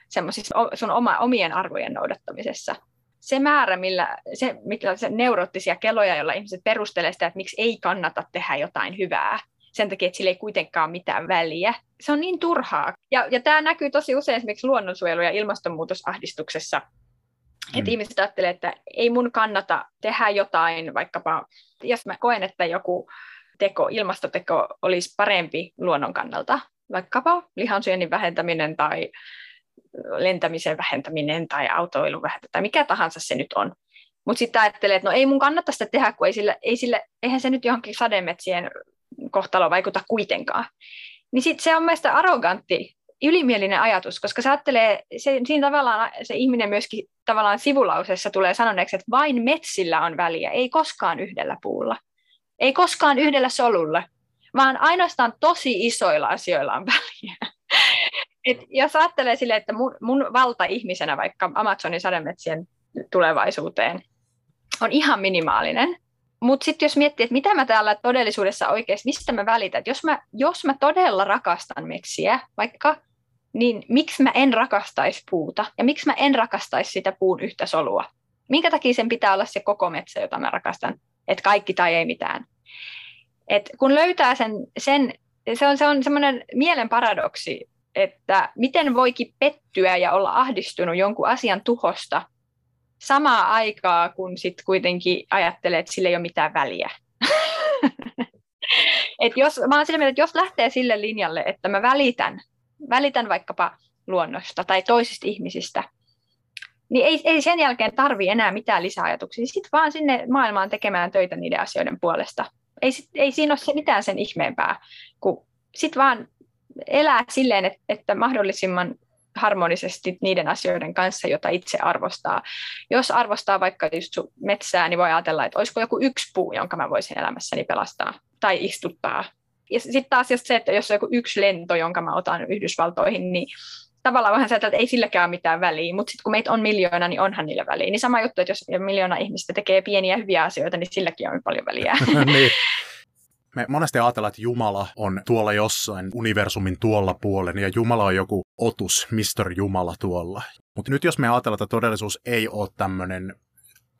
sun oma, omien arvojen noudattamisessa. Se määrä, millä se, millä se neuroottisia keloja, joilla ihmiset perustelee sitä, että miksi ei kannata tehdä jotain hyvää, sen takia, että sillä ei kuitenkaan ole mitään väliä. Se on niin turhaa. Ja, ja tämä näkyy tosi usein esimerkiksi luonnonsuojelu- ja ilmastonmuutosahdistuksessa. Mm. Että ihmiset ajattelee, että ei mun kannata tehdä jotain, vaikkapa jos mä koen, että joku teko, ilmastoteko olisi parempi luonnon kannalta, vaikkapa lihansyönnin vähentäminen tai lentämisen vähentäminen tai autoilun vähentäminen tai mikä tahansa se nyt on. Mutta sitten ajattelee, että no ei mun kannata sitä tehdä, kun ei sille, ei sille, eihän se nyt johonkin sademetsien kohtalo vaikuta kuitenkaan. Niin sit se on mielestäni arrogantti, ylimielinen ajatus, koska se ajattelee, se, siinä tavallaan se ihminen myöskin tavallaan sivulausessa tulee sanoneeksi, että vain metsillä on väliä, ei koskaan yhdellä puulla. Ei koskaan yhdellä solulla, vaan ainoastaan tosi isoilla asioilla on väliä. [LAUGHS] Et jos ajattelee sille, että mun, mun valta ihmisenä vaikka Amazonin sademetsien tulevaisuuteen on ihan minimaalinen, mutta sitten jos miettii, että mitä mä täällä todellisuudessa oikeasti, mistä mä välitän, jos mä, jos mä todella rakastan metsiä vaikka, niin miksi mä en rakastaisi puuta ja miksi mä en rakastaisi sitä puun yhtä solua? Minkä takia sen pitää olla se koko metsä, jota mä rakastan, että kaikki tai ei mitään? Et kun löytää sen, sen se on, se on semmoinen mielen paradoksi, että miten voikin pettyä ja olla ahdistunut jonkun asian tuhosta samaa aikaa, kun sitten kuitenkin ajattelee, että sillä ei ole mitään väliä. [LAUGHS] et jos, mä olen sillä mieltä, että jos lähtee sille linjalle, että mä välitän, välitän vaikkapa luonnosta tai toisista ihmisistä, niin ei, ei sen jälkeen tarvi enää mitään lisäajatuksia. Sitten vaan sinne maailmaan tekemään töitä niiden asioiden puolesta. Ei, ei siinä ole se mitään sen ihmeempää, kun sitten vaan elää silleen, että, että mahdollisimman harmonisesti niiden asioiden kanssa, jota itse arvostaa. Jos arvostaa vaikka just metsää, niin voi ajatella, että olisiko joku yksi puu, jonka mä voisin elämässäni pelastaa tai istuttaa. Ja sitten taas jos se, että jos on joku yksi lento, jonka mä otan Yhdysvaltoihin, niin tavallaan vähän että ei silläkään ole mitään väliä, mutta sitten kun meitä on miljoona, niin onhan niillä väliä. Niin sama juttu, että jos miljoona ihmistä tekee pieniä hyviä asioita, niin silläkin on paljon väliä. [LAUGHS] niin. Me monesti ajatellaan, että Jumala on tuolla jossain universumin tuolla puolen ja Jumala on joku otus, Mr. Jumala tuolla. Mutta nyt jos me ajatellaan, että todellisuus ei ole tämmöinen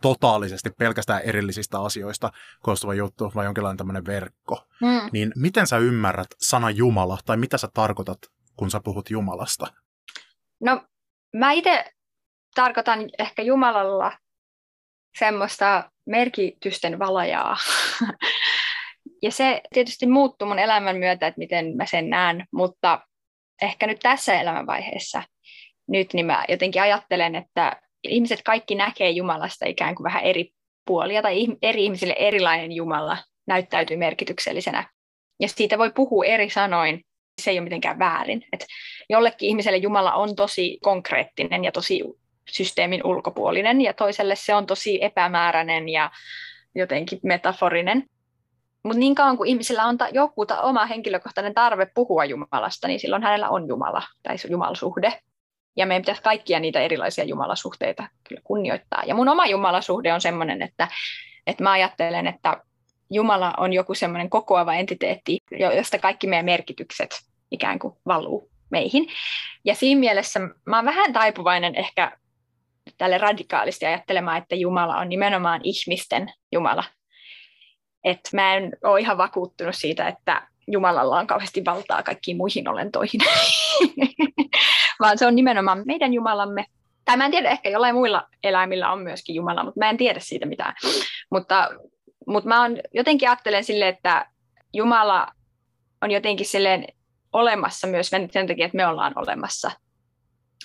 totaalisesti pelkästään erillisistä asioista koostuva juttu, vai jonkinlainen tämmöinen verkko, mm. niin miten sä ymmärrät sana Jumala, tai mitä sä tarkoitat, kun sä puhut Jumalasta? No, mä itse tarkoitan ehkä Jumalalla semmoista merkitysten valajaa. [LAUGHS] ja se tietysti muuttuu mun elämän myötä, että miten mä sen näen, mutta ehkä nyt tässä elämänvaiheessa nyt niin mä jotenkin ajattelen, että ihmiset kaikki näkee Jumalasta ikään kuin vähän eri puolia, tai eri ihmisille erilainen Jumala näyttäytyy merkityksellisenä. Ja siitä voi puhua eri sanoin, se ei ole mitenkään väärin. Et jollekin ihmiselle Jumala on tosi konkreettinen ja tosi systeemin ulkopuolinen, ja toiselle se on tosi epämääräinen ja jotenkin metaforinen. Mutta niin kauan kuin ihmisillä on ta- joku ta- oma henkilökohtainen tarve puhua Jumalasta, niin silloin hänellä on Jumala tai jumalsuhde. Ja meidän pitäisi kaikkia niitä erilaisia jumalasuhteita kyllä kunnioittaa. Ja mun oma jumalasuhde on sellainen, että, että mä ajattelen, että Jumala on joku semmoinen kokoava entiteetti, josta kaikki meidän merkitykset ikään kuin valuu meihin. Ja siinä mielessä mä oon vähän taipuvainen ehkä tälle radikaalisti ajattelemaan, että Jumala on nimenomaan ihmisten Jumala. Et mä en ole ihan vakuuttunut siitä, että Jumalalla on kauheasti valtaa kaikkiin muihin olentoihin, [LAUGHS] vaan se on nimenomaan meidän Jumalamme. Tai mä en tiedä, ehkä jollain muilla eläimillä on myöskin Jumala, mutta mä en tiedä siitä mitään. Mutta, mutta mä on, jotenkin ajattelen sille, että Jumala on jotenkin silleen olemassa myös sen takia, että me ollaan olemassa.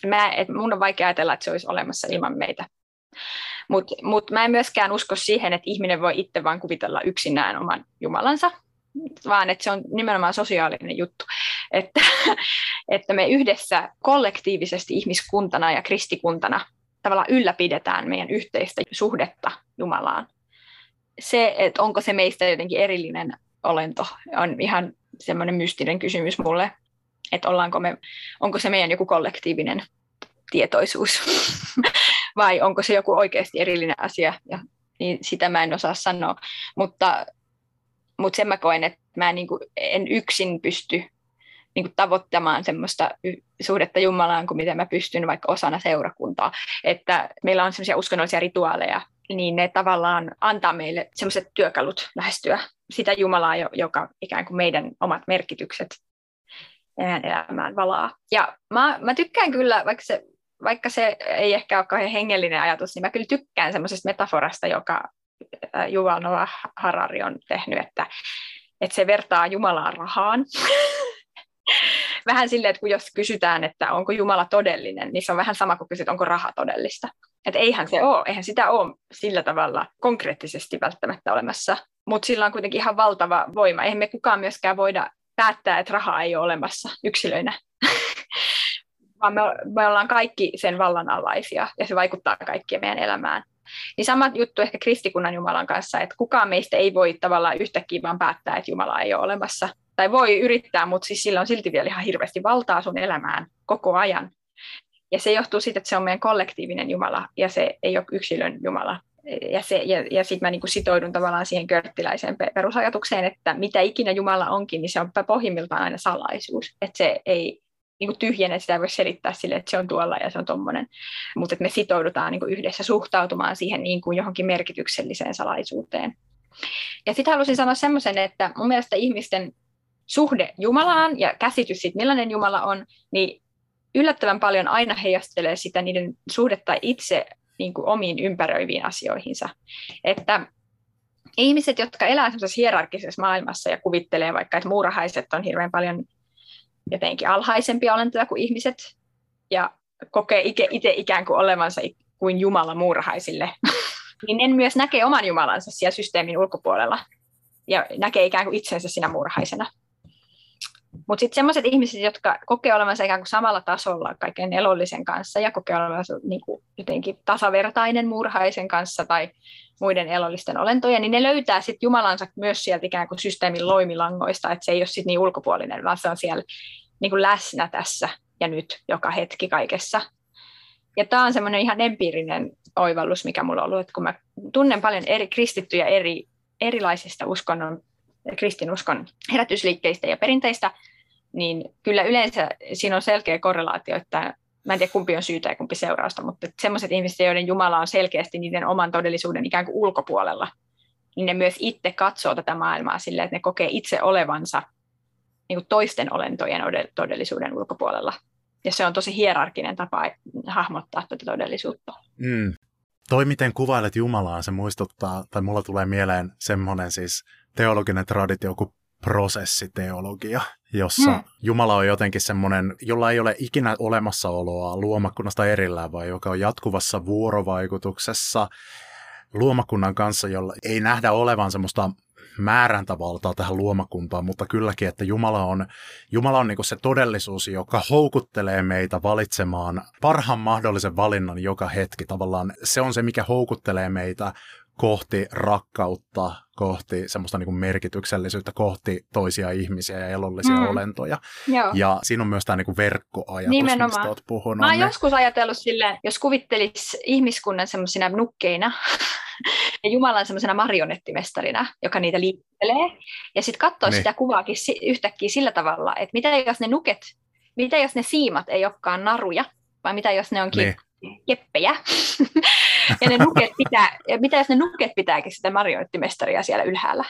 Mä, et mun on vaikea ajatella, että se olisi olemassa ilman meitä. Mutta mut mä en myöskään usko siihen, että ihminen voi itse vain kuvitella yksinään oman Jumalansa, vaan että se on nimenomaan sosiaalinen juttu. Että, [LAUGHS] että me yhdessä kollektiivisesti ihmiskuntana ja kristikuntana tavallaan ylläpidetään meidän yhteistä suhdetta Jumalaan. Se, että onko se meistä jotenkin erillinen olento, on ihan semmoinen mystinen kysymys mulle, että ollaanko me, onko se meidän joku kollektiivinen tietoisuus [LAUGHS] vai onko se joku oikeasti erillinen asia, ja, niin sitä mä en osaa sanoa, mutta mutta sen mä koen, että mä en, niin kuin, en yksin pysty niin kuin tavoittamaan semmoista suhdetta Jumalaan kuin miten mä pystyn vaikka osana seurakuntaa. Että meillä on semmoisia uskonnollisia rituaaleja, niin ne tavallaan antaa meille semmoiset työkalut lähestyä sitä Jumalaa, joka ikään kuin meidän omat merkitykset meidän elämään valaa. Ja mä, mä tykkään kyllä, vaikka se, vaikka se ei ehkä ole kauhean hengellinen ajatus, niin mä kyllä tykkään semmoisesta metaforasta, joka Juval Noah Harari on tehnyt, että, että se vertaa Jumalaa rahaan. [LAUGHS] [LAUGHS] vähän silleen, että kun jos kysytään, että onko Jumala todellinen, niin se on vähän sama kuin kysyt, onko raha todellista. Että eihän se ole, eihän sitä ole sillä tavalla konkreettisesti välttämättä olemassa, mutta sillä on kuitenkin ihan valtava voima. Eihän me kukaan myöskään voida päättää, että rahaa ei ole olemassa yksilöinä, [LAUGHS] vaan me, me ollaan kaikki sen vallan alaisia ja se vaikuttaa kaikkien meidän elämään. Niin sama juttu ehkä kristikunnan Jumalan kanssa, että kukaan meistä ei voi tavallaan yhtäkkiä vaan päättää, että Jumala ei ole olemassa. Tai voi yrittää, mutta siis sillä on silti vielä ihan hirveästi valtaa sun elämään koko ajan. Ja se johtuu siitä, että se on meidän kollektiivinen Jumala ja se ei ole yksilön Jumala. Ja, se, ja, ja sitten mä niin kuin sitoudun tavallaan siihen körttiläiseen perusajatukseen, että mitä ikinä Jumala onkin, niin se on pohjimmiltaan aina salaisuus. Että se ei niin kuin tyhjene, sitä ei voi selittää sille, että se on tuolla ja se on tuommoinen. Mutta me sitoudutaan niin kuin yhdessä suhtautumaan siihen niin kuin johonkin merkitykselliseen salaisuuteen. Ja sitten halusin sanoa semmoisen, että mun mielestä ihmisten suhde Jumalaan ja käsitys siitä, millainen Jumala on, niin yllättävän paljon aina heijastelee sitä niiden suhdetta itse niin kuin omiin ympäröiviin asioihinsa. Että ihmiset, jotka elää sellaisessa hierarkisessa maailmassa ja kuvittelee vaikka, että muurahaiset on hirveän paljon jotenkin alhaisempia olentoja kuin ihmiset ja kokee itse ikään kuin olevansa kuin Jumala muurahaisille, [LAUGHS] niin ne myös näkee oman Jumalansa siellä systeemin ulkopuolella ja näkee ikään kuin itsensä siinä muurahaisena. Mutta sitten sellaiset ihmiset, jotka kokee olevansa ikään kuin samalla tasolla kaiken elollisen kanssa ja kokee olevansa niin kuin jotenkin tasavertainen muurahaisen kanssa tai muiden elollisten olentojen, niin ne löytää sitten Jumalansa myös sieltä ikään kuin systeemin loimilangoista, että se ei ole sitten niin ulkopuolinen, vaan se on siellä niin kuin läsnä tässä ja nyt joka hetki kaikessa. Ja tämä on semmoinen ihan empiirinen oivallus, mikä mulla on ollut, että kun mä tunnen paljon eri kristittyjä eri, erilaisista uskonnon kristinuskon herätysliikkeistä ja perinteistä, niin kyllä yleensä siinä on selkeä korrelaatio, että mä en tiedä kumpi on syytä ja kumpi seurausta, mutta sellaiset ihmiset, joiden Jumala on selkeästi niiden oman todellisuuden ikään kuin ulkopuolella, niin ne myös itse katsoo tätä maailmaa silleen, että ne kokee itse olevansa niin kuin toisten olentojen todellisuuden ulkopuolella. Ja se on tosi hierarkinen tapa hahmottaa tätä todellisuutta. Mm. Toi, miten kuvailet Jumalaa, se muistuttaa, tai mulla tulee mieleen semmoinen siis teologinen traditio kuin prosessiteologia, jossa mm. Jumala on jotenkin semmoinen, jolla ei ole ikinä olemassaoloa luomakunnasta erillään, vaan joka on jatkuvassa vuorovaikutuksessa luomakunnan kanssa, jolla ei nähdä olevan semmoista määräntävaltaa tähän luomakuntaan, mutta kylläkin, että Jumala on, Jumala on niin se todellisuus, joka houkuttelee meitä valitsemaan parhaan mahdollisen valinnan joka hetki. Tavallaan se on se, mikä houkuttelee meitä kohti rakkautta, kohti semmoista niin kuin merkityksellisyyttä, kohti toisia ihmisiä ja elollisia mm. olentoja. Joo. Ja siinä on myös tämä niin kuin verkkoajatus, Nimenomaan. mistä olet puhunut. Mä oon joskus ajatellut silleen, jos kuvittelis ihmiskunnan semmoisina nukkeina, [LAUGHS] ja Jumalan semmoisena marionettimestarina, joka niitä liittelee, ja sitten katsoo niin. sitä kuvaakin yhtäkkiä sillä tavalla, että mitä jos ne nuket, mitä jos ne siimat ei olekaan naruja, vai mitä jos ne onkin niin. Keppejä, [LAUGHS] ja ne nuket pitää, ja mitä jos ne nuket pitääkin sitä marionettimestaria siellä ylhäällä?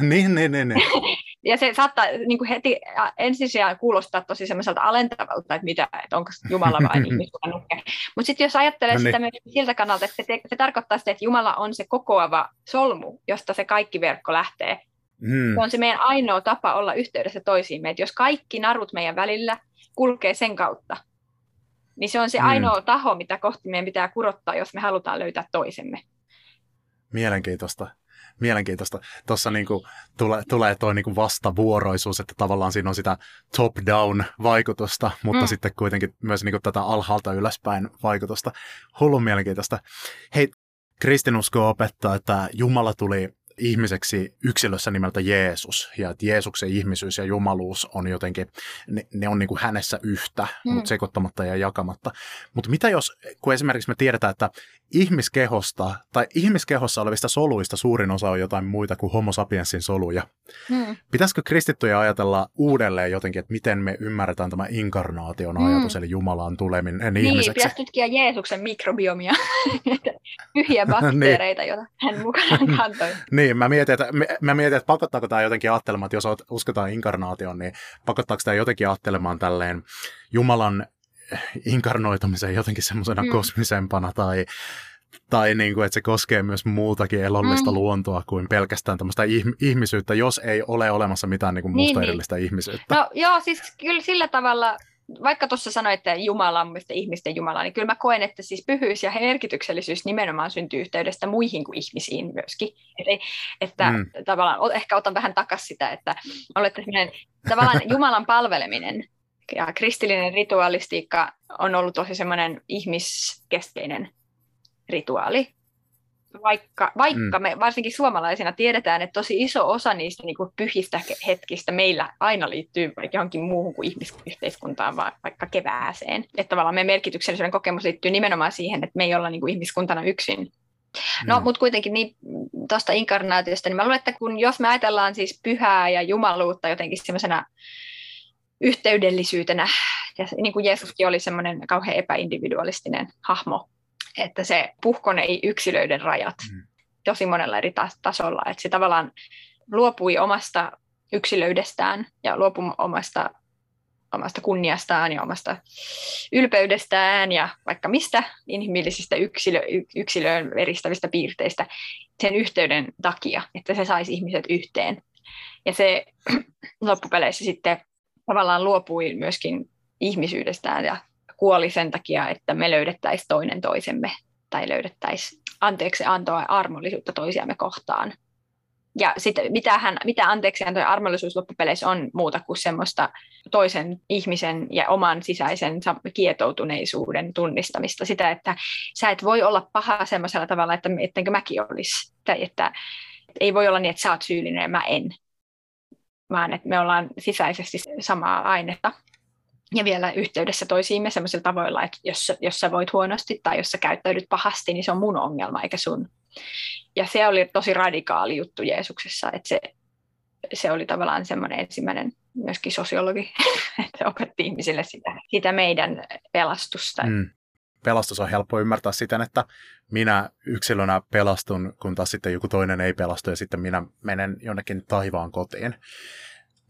Niin, niin, niin. niin. [LAUGHS] ja se saattaa niin kuin heti ensisijaisesti kuulostaa tosi semmoiselta alentavalta, että mitä, että onko Jumala vai [LAUGHS] ihmiskunnan nukke. Mutta sitten jos ajattelee no, sitä niin. myös siltä kannalta, että se, se tarkoittaa sitä, että Jumala on se kokoava solmu, josta se kaikki verkko lähtee. Hmm. Se on se meidän ainoa tapa olla yhteydessä toisiimme, että jos kaikki narut meidän välillä kulkee sen kautta, niin se on se mm. ainoa taho, mitä kohti meidän pitää kurottaa, jos me halutaan löytää toisemme. Mielenkiintoista. Mielenkiintoista. Tuossa niinku tule, tulee tuo niinku vastavuoroisuus, että tavallaan siinä on sitä top-down vaikutusta, mutta mm. sitten kuitenkin myös niinku tätä alhaalta ylöspäin vaikutusta. Hullun mielenkiintoista. Hei, kristinusko opettaa, että Jumala tuli ihmiseksi yksilössä nimeltä Jeesus, ja että Jeesuksen ihmisyys ja jumaluus on jotenkin, ne, ne on niin kuin hänessä yhtä, mm. mutta sekoittamatta ja jakamatta. Mutta mitä jos, kun esimerkiksi me tiedetään, että ihmiskehosta tai ihmiskehossa olevista soluista suurin osa on jotain muita kuin homo sapiensin soluja. Mm. Pitäisikö kristittyjä ajatella uudelleen jotenkin, että miten me ymmärretään tämä inkarnaation mm. ajatus, eli Jumalan tuleminen niin, ihmiseksi? Niin, pitäisi tutkia Jeesuksen mikrobiomia, [LAUGHS] pyhiä [LAUGHS] bakteereita, niin. joita hän mukanaan kantoi. niin, mä mietin, että, mä mietin, että pakottaako tämä jotenkin ajattelemaan, että jos uskotaan inkarnaation, niin pakottaako tämä jotenkin ajattelemaan tälleen Jumalan inkarnoitumisen jotenkin semmoisena mm. kosmisempana tai, tai niin kuin, että se koskee myös muutakin elollista mm. luontoa kuin pelkästään tämmöistä ihmisyyttä, jos ei ole olemassa mitään niin kuin muusta niin, niin. erillistä niin. ihmisyyttä. No joo, siis kyllä sillä tavalla, vaikka tuossa sanoit, että Jumala on ihmisten Jumala, niin kyllä mä koen, että siis pyhyys ja merkityksellisyys nimenomaan syntyy yhteydestä muihin kuin ihmisiin myöskin. Että, että mm. tavallaan ehkä otan vähän takaisin sitä, että olette tavallaan [LAUGHS] Jumalan palveleminen ja kristillinen rituaalistiikka on ollut tosi semmoinen ihmiskeskeinen rituaali. Vaikka, vaikka mm. me varsinkin suomalaisina tiedetään, että tosi iso osa niistä niin kuin pyhistä hetkistä meillä aina liittyy johonkin muuhun kuin ihmisyhteiskuntaan, vaan vaikka kevääseen. Että tavallaan meidän merkityksellisyyden kokemus liittyy nimenomaan siihen, että me ei olla niin kuin ihmiskuntana yksin. No, mm. mutta kuitenkin niin, tuosta inkarnaatiosta, niin mä luulen, että kun, jos me ajatellaan siis pyhää ja jumaluutta jotenkin semmoisena yhteydellisyytenä. Ja niin kuin Jeesuskin oli semmoinen kauhean epäindividualistinen hahmo, että se puhkonei yksilöiden rajat mm. tosi monella eri tasolla. Että se tavallaan luopui omasta yksilöydestään ja luopui omasta, omasta kunniastaan ja omasta ylpeydestään ja vaikka mistä inhimillisistä yksilö, yksilöön veristävistä piirteistä sen yhteyden takia, että se saisi ihmiset yhteen. Ja se [CLEARS THROAT] loppupeleissä sitten tavallaan luopui myöskin ihmisyydestään ja kuoli sen takia, että me löydettäisiin toinen toisemme tai löydettäisiin anteeksi antoa ja armollisuutta toisiamme kohtaan. Ja sitten mitä, hän, mitä anteeksi anto ja armollisuus loppupeleissä on muuta kuin semmoista toisen ihmisen ja oman sisäisen kietoutuneisuuden tunnistamista. Sitä, että sä et voi olla paha semmoisella tavalla, että ettenkö mäkin olisi. Tai että, että ei voi olla niin, että sä oot syyllinen ja mä en vaan että me ollaan sisäisesti samaa ainetta ja vielä yhteydessä toisiimme sellaisilla tavoilla, että jos, jos sä voit huonosti tai jos sä käyttäydyt pahasti, niin se on mun ongelma eikä sun. Ja se oli tosi radikaali juttu Jeesuksessa, että se se oli tavallaan semmoinen ensimmäinen myöskin sosiologi, [LAUGHS] että opetti ihmisille sitä, sitä meidän pelastusta. Mm. Pelastus on helppo ymmärtää siten, että minä yksilönä pelastun, kun taas sitten joku toinen ei pelastu ja sitten minä menen jonnekin taivaan kotiin.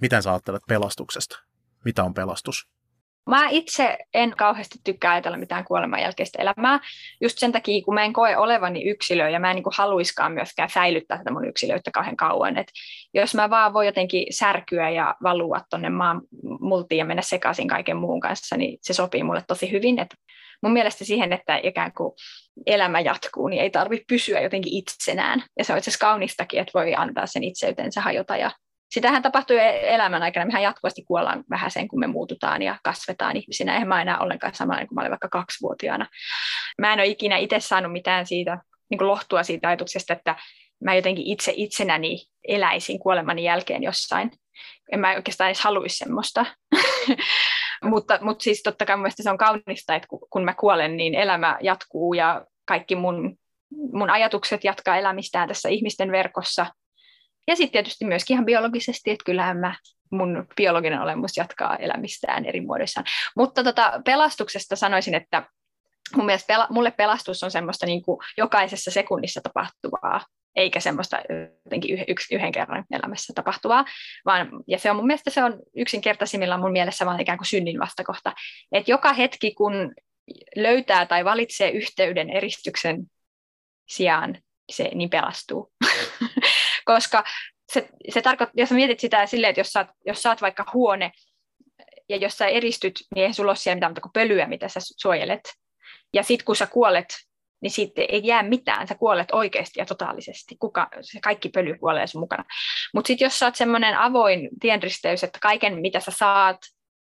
Miten sä ajattelet pelastuksesta? Mitä on pelastus? Mä itse en kauheasti tykkää ajatella mitään kuoleman jälkeistä elämää, just sen takia, kun mä en koe olevani yksilö ja mä en niin haluiskaan myöskään säilyttää tätä mun yksilöitä kauhean kauan. Et jos mä vaan voi jotenkin särkyä ja valua tuonne maan multiin ja mennä sekaisin kaiken muun kanssa, niin se sopii mulle tosi hyvin. Et mun mielestä siihen, että ikään kuin elämä jatkuu, niin ei tarvitse pysyä jotenkin itsenään. Ja se on itse asiassa kaunistakin, että voi antaa sen itseytensä hajota ja sitähän tapahtuu elämän aikana. Mehän jatkuvasti kuollaan vähän sen, kun me muututaan ja kasvetaan ihmisinä. Eihän mä enää ollenkaan samanlainen kuin mä olin vaikka kaksivuotiaana. Mä en ole ikinä itse saanut mitään siitä, niin kuin lohtua siitä ajatuksesta, että mä jotenkin itse itsenäni eläisin kuolemani jälkeen jossain. En mä oikeastaan edes haluaisi semmoista. [LAUGHS] mutta, mutta siis totta kai se on kaunista, että kun mä kuolen, niin elämä jatkuu ja kaikki mun, mun ajatukset jatkaa elämistään tässä ihmisten verkossa – ja sitten tietysti myöskin ihan biologisesti, että kyllähän mä, mun biologinen olemus jatkaa elämistään eri muodoissaan. Mutta tota, pelastuksesta sanoisin, että mun mielestä pela, mulle pelastus on semmoista niin kuin jokaisessa sekunnissa tapahtuvaa, eikä semmoista jotenkin yh, yks, yhden kerran elämässä tapahtuvaa, vaan, ja se on mun mielestä se on yksinkertaisimmillaan mun mielessä vaan ikään kuin synnin vastakohta, että joka hetki kun löytää tai valitsee yhteyden eristyksen sijaan, se niin pelastuu. [LAUGHS] koska se, se tarkoittaa, jos mietit sitä silleen, että jos oot, jos oot vaikka huone, ja jos sä eristyt, niin eihän sulla ole siellä mitään kuin pölyä, mitä sä suojelet. Ja sitten kun sä kuolet, niin siitä ei jää mitään, sä kuolet oikeasti ja totaalisesti. Kuka, se kaikki pöly kuolee sun mukana. Mutta sitten jos sä oot semmoinen avoin tienristeys, että kaiken mitä sä saat,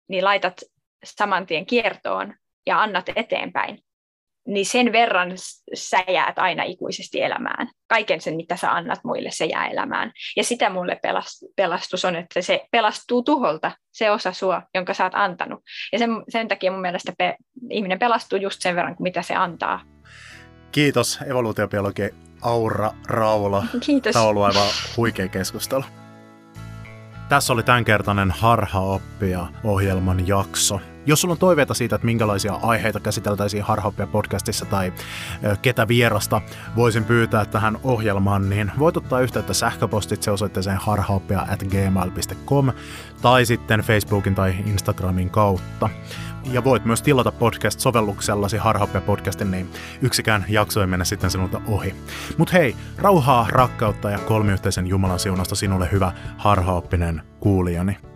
niin laitat saman tien kiertoon ja annat eteenpäin, niin sen verran sä jäät aina ikuisesti elämään. Kaiken sen, mitä sä annat muille, se jää elämään. Ja sitä mulle pelastus on, että se pelastuu tuholta, se osa sua, jonka sä oot antanut. Ja sen, sen takia mun mielestä pe- ihminen pelastuu just sen verran, kuin mitä se antaa. Kiitos evoluutiobiologi Aura Raula. [LAUGHS] Kiitos. Tämä on ollut aivan huikea keskustelu. Tässä oli tämänkertainen Harha-oppia ohjelman jakso. Jos sulla on toiveita siitä, että minkälaisia aiheita käsiteltäisiin Harhaoppia podcastissa tai ketä vierasta voisin pyytää tähän ohjelmaan, niin voit ottaa yhteyttä sähköpostitse osoitteeseen harhaoppia at gmail.com tai sitten Facebookin tai Instagramin kautta. Ja voit myös tilata podcast-sovelluksellasi Harhaoppia podcastin, niin yksikään jakso ei mene sitten sinulta ohi. Mut hei, rauhaa, rakkautta ja kolmiyhteisen Jumalan siunasta sinulle hyvä harhaoppinen kuulijani.